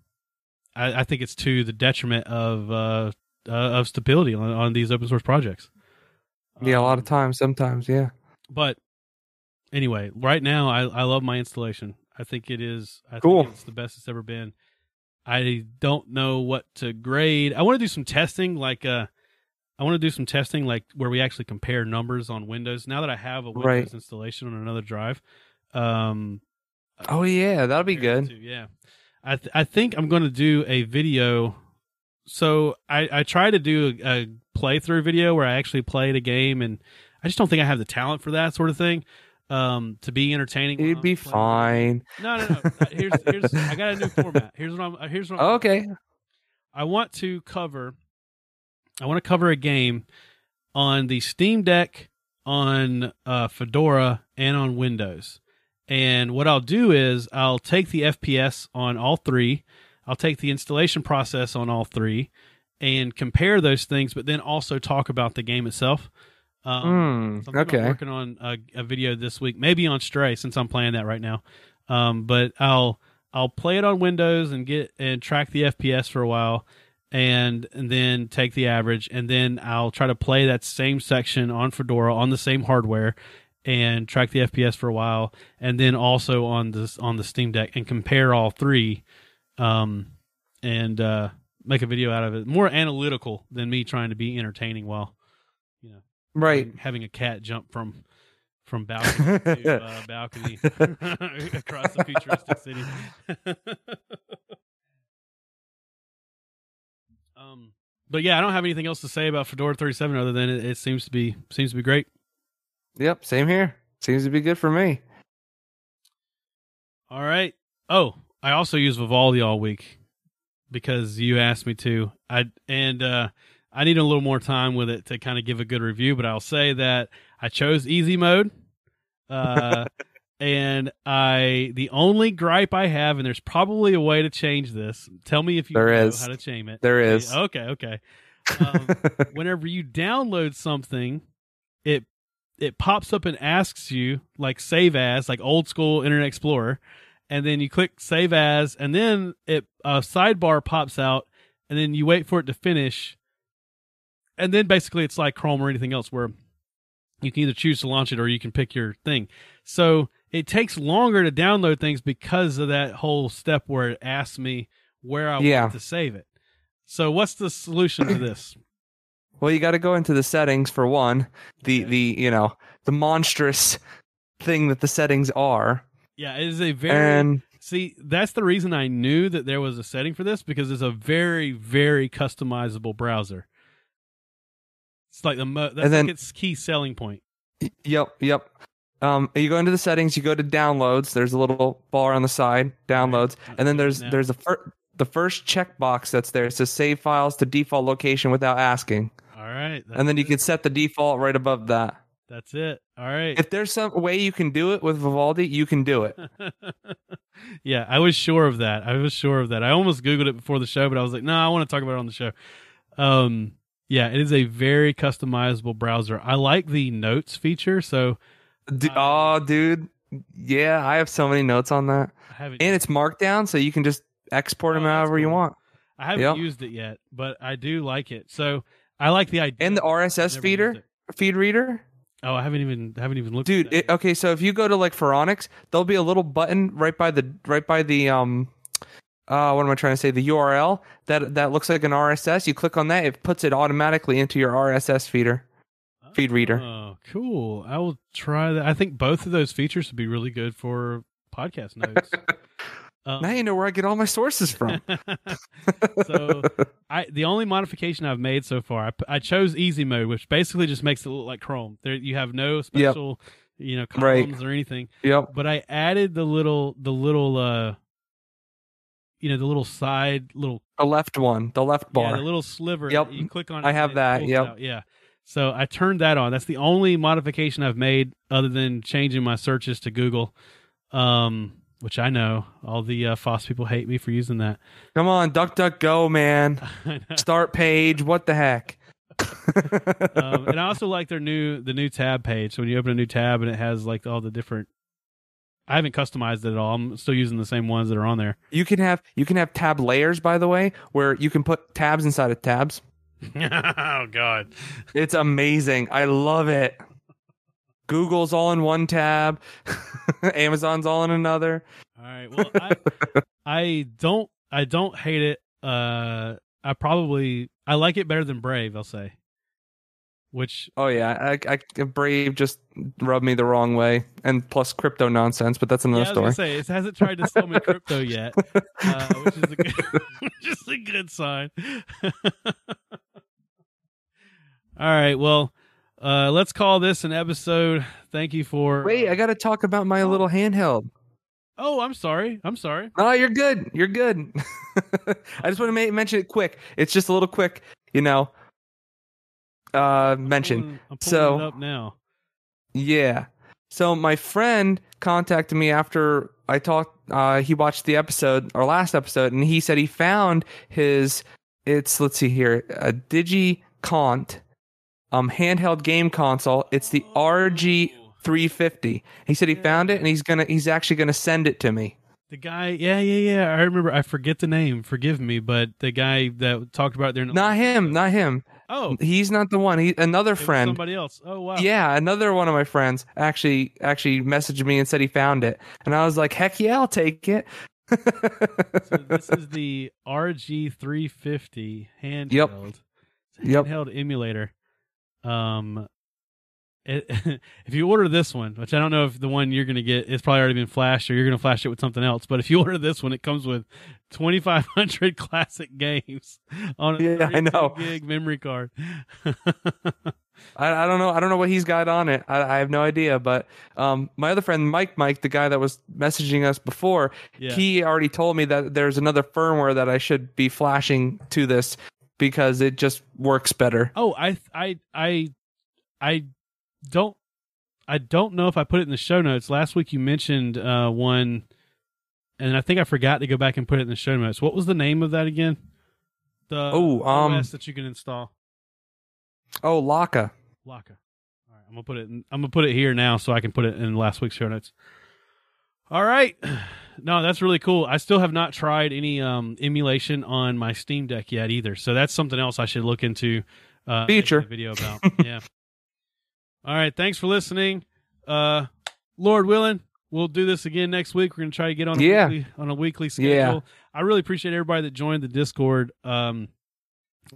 I, I think it's to the detriment of uh, uh of stability on, on these open source projects. Yeah, a lot Um, of times, sometimes, yeah. but anyway, right now I I love my installation. I think it is. I Cool. think it's the best it's ever been. I don't know what to grade. I want to do some testing, like uh, I want to do some testing, like where we actually compare numbers on Windows. Now that I have a Windows Right. installation on another drive, um, Oh yeah, that'll be good. two, yeah, I th- I think I'm going to do a video. So I I try to do a, a playthrough video where I actually played a game, and I just don't think I have the talent for that sort of thing. Um, to be entertaining. It'd be fine. No, no, no. Uh, Here's here's I got a new format. Here's what I'm. uh, Here's what I'm, <laughs> Okay. I want to cover. I want to cover a game on the Steam Deck, on uh, Fedora, and on Windows. And what I'll do is I'll take the FPS on all three. I'll take the installation process on all three, and compare those things. But then also talk about the game itself. Um, Mm, Something I'm working on a, a video this week, maybe on Stray, since I'm playing that right now. Um, but I'll I'll play it on Windows and get and track the FPS for a while, and and then take the average, and then I'll try to play that same section on Fedora on the same hardware, and track the FPS for a while, and then also on this on the Steam Deck and compare all three, um, and uh, make a video out of it. More analytical than me trying to be entertaining while, you know Right. having, a cat jump from from balcony <laughs> to uh, balcony <laughs> across the futuristic city. <laughs> um, but yeah, I don't have anything else to say about Fedora 37 other than it, it seems to be seems to be great. Yep. Same here. Seems to be good for me. All right. Oh, I also use Vivaldi all week because you asked me to. I and uh, I need a little more time with it to kind of give a good review. But I'll say that I chose easy mode, uh, <laughs> and I the only gripe I have, and there's probably a way to change this. Tell me if you There know is. how to change it. There is. Okay. Okay. Um, <laughs> whenever you download something, it it pops up and asks you like save as like old school Internet Explorer, and then you click save as, and then it a sidebar pops out, and then you wait for it to finish, and then basically it's like Chrome or anything else where you can either choose to launch it or you can pick your thing. So it takes longer to download things because of that whole step where it asks me where I Yeah. want to save it. So what's the solution to this? <clears throat> well, you got to go into the settings for one. The Okay. the you know the monstrous thing that the settings are, Yeah, it is a very and see. That's the reason I knew that there was a setting for this because it's a very, very customizable browser. It's like the mo- that's then- like its key selling point. yep, yep. Um, you go into the settings. You go to downloads. There's a little bar on the side, downloads, and then there's there's the first the first checkbox that's there. It says save files to default location without asking, All right, and then you it. can set the default right above that. That's it. All right. If there's some way you can do it with Vivaldi, you can do it. <laughs> yeah, I was sure of that. I was sure of that. I almost googled it before the show, but I was like, no, I want to talk about it on the show. Um, yeah, it is a very customizable browser. I like the notes feature, so D- oh, dude, yeah, I have so many notes on that, and it's markdown, so you can just export them Oh, that's however you want. I haven't Yep. used it yet, but I do like it. So I like the idea. And the RSS feeder, feed reader, Oh, I haven't even haven't even looked. dude. It, okay, so if you go to like Phoronix, there'll be a little button right by the right by the um, uh, what am I trying to say? The URL that that looks like an RSS. You click on that, it puts it automatically into your RSS feeder. Feed reader. Oh, cool! I will try that. I think both of those features would be really good for podcast <laughs> notes. Um, Now you know where I get all my sources from. <laughs> so I the only modification I've made so far, I chose easy mode, which basically just makes it look like Chrome. There you have no special, you know, Right. columns or anything. yep. But I added the little the little uh you know, the little side little The left one, the left bar. yeah, the little sliver. Yep. You click on. It. I have that, yep. Yeah. So I turned that on. That's the only modification I've made, other than changing my searches to Google. Um, which I know all the uh, FOSS people hate me for using that. Come on, DuckDuckGo, man. <laughs> Start page. What the heck? <laughs> um, and I <laughs> also like their new the new tab page. So when you open a new tab and it has like all the different. I haven't customized it at all. I'm still using the same ones that are on there. you can have you can have tab layers, by the way, where you can put tabs inside of tabs. <laughs> oh God! It's amazing. I love it. Google's all in one tab. <laughs> Amazon's all in another. All right. Well, I, <laughs> I don't I don't hate it. Uh, I probably I like it better than Brave. I'll say. Which Oh yeah, I, I Brave just rubbed me the wrong way, and plus crypto nonsense. But that's yeah, I another was story. say it hasn't tried to sell me crypto yet, uh, which is a good, which is a good sign. All right. Well, uh, let's call this an episode. Thank you for. Wait, I got to talk about my little handheld. Oh, I'm sorry. I'm sorry. No, you're good. You're good. <laughs> I just want to ma- mention it quick. It's just a little quick, you know. Uh, mention. Pulling- I'm pulling So- it up now. Yeah. So my friend contacted me after I talked. Uh, he watched the episode, our last episode, and he said he found his. It's let's see here, a DigiCont, um, handheld game console. It's the RG 350. He said he found it, and he's gonna. He's actually gonna send it to me. The guy, yeah, yeah, yeah. I remember. I forget the name. Forgive me, but the guy that talked about it there. in Not him. Not him. Oh, He's not the one. He another friend. somebody else. Oh wow. Yeah, another one of my friends actually actually messaged me and said he found it, and I was like, "Heck yeah, I'll take it." So <laughs> this is the RG350 handheld. Yep. A Yep. Handheld emulator. Um, it, <laughs> if you order this one, which I don't know if the one you're going to get is probably already been flashed or you're going to flash it with something else, but if you <laughs> order this one, it comes with 2,500 <laughs> classic games on a Yeah, I know. gig memory card. I, I don't know. I don't know what he's got on it. I, I have no idea. But um, my other friend Mike, Mike, the guy that was messaging us before, yeah. he already told me that there's another firmware that I should be flashing to this because it just works better. Oh, I, I, I, I don't, I don't know if I put it in the show notes. Last week you mentioned uh, one, and I think I forgot to go back and put it in the show notes. What was the name of that again? The Oh, um, OS that you can install. Oh, Lakka. Lakka. All right, I'm gonna put it. In, I'm gonna put it here now so I can put it in last week's show notes. All right. No, that's really cool. I still have not tried any um, emulation on my Steam Deck yet either. So that's something else I should look into. Uh, Feature. video about. <laughs> yeah. All right. Thanks for listening. Uh, Lord willing, we'll do this again next week. We're gonna try to get on a Yeah. weekly on a weekly schedule. Yeah. I really appreciate everybody that joined the Discord. Um,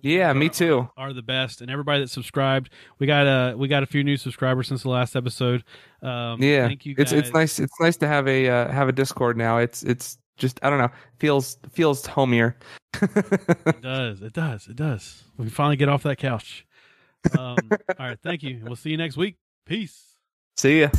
Yeah, me too. are the best, and everybody that subscribed. We got a we got a few new subscribers since the last episode. Um, Yeah, thank you. Guys. It's it's nice. It's nice to have a uh, have a Discord now. It's it's just I don't know. Feels feels homier. It <laughs> does. It does. It does. We finally get off that couch. Um, all right. Thank you. We'll see you next week. Peace. See ya.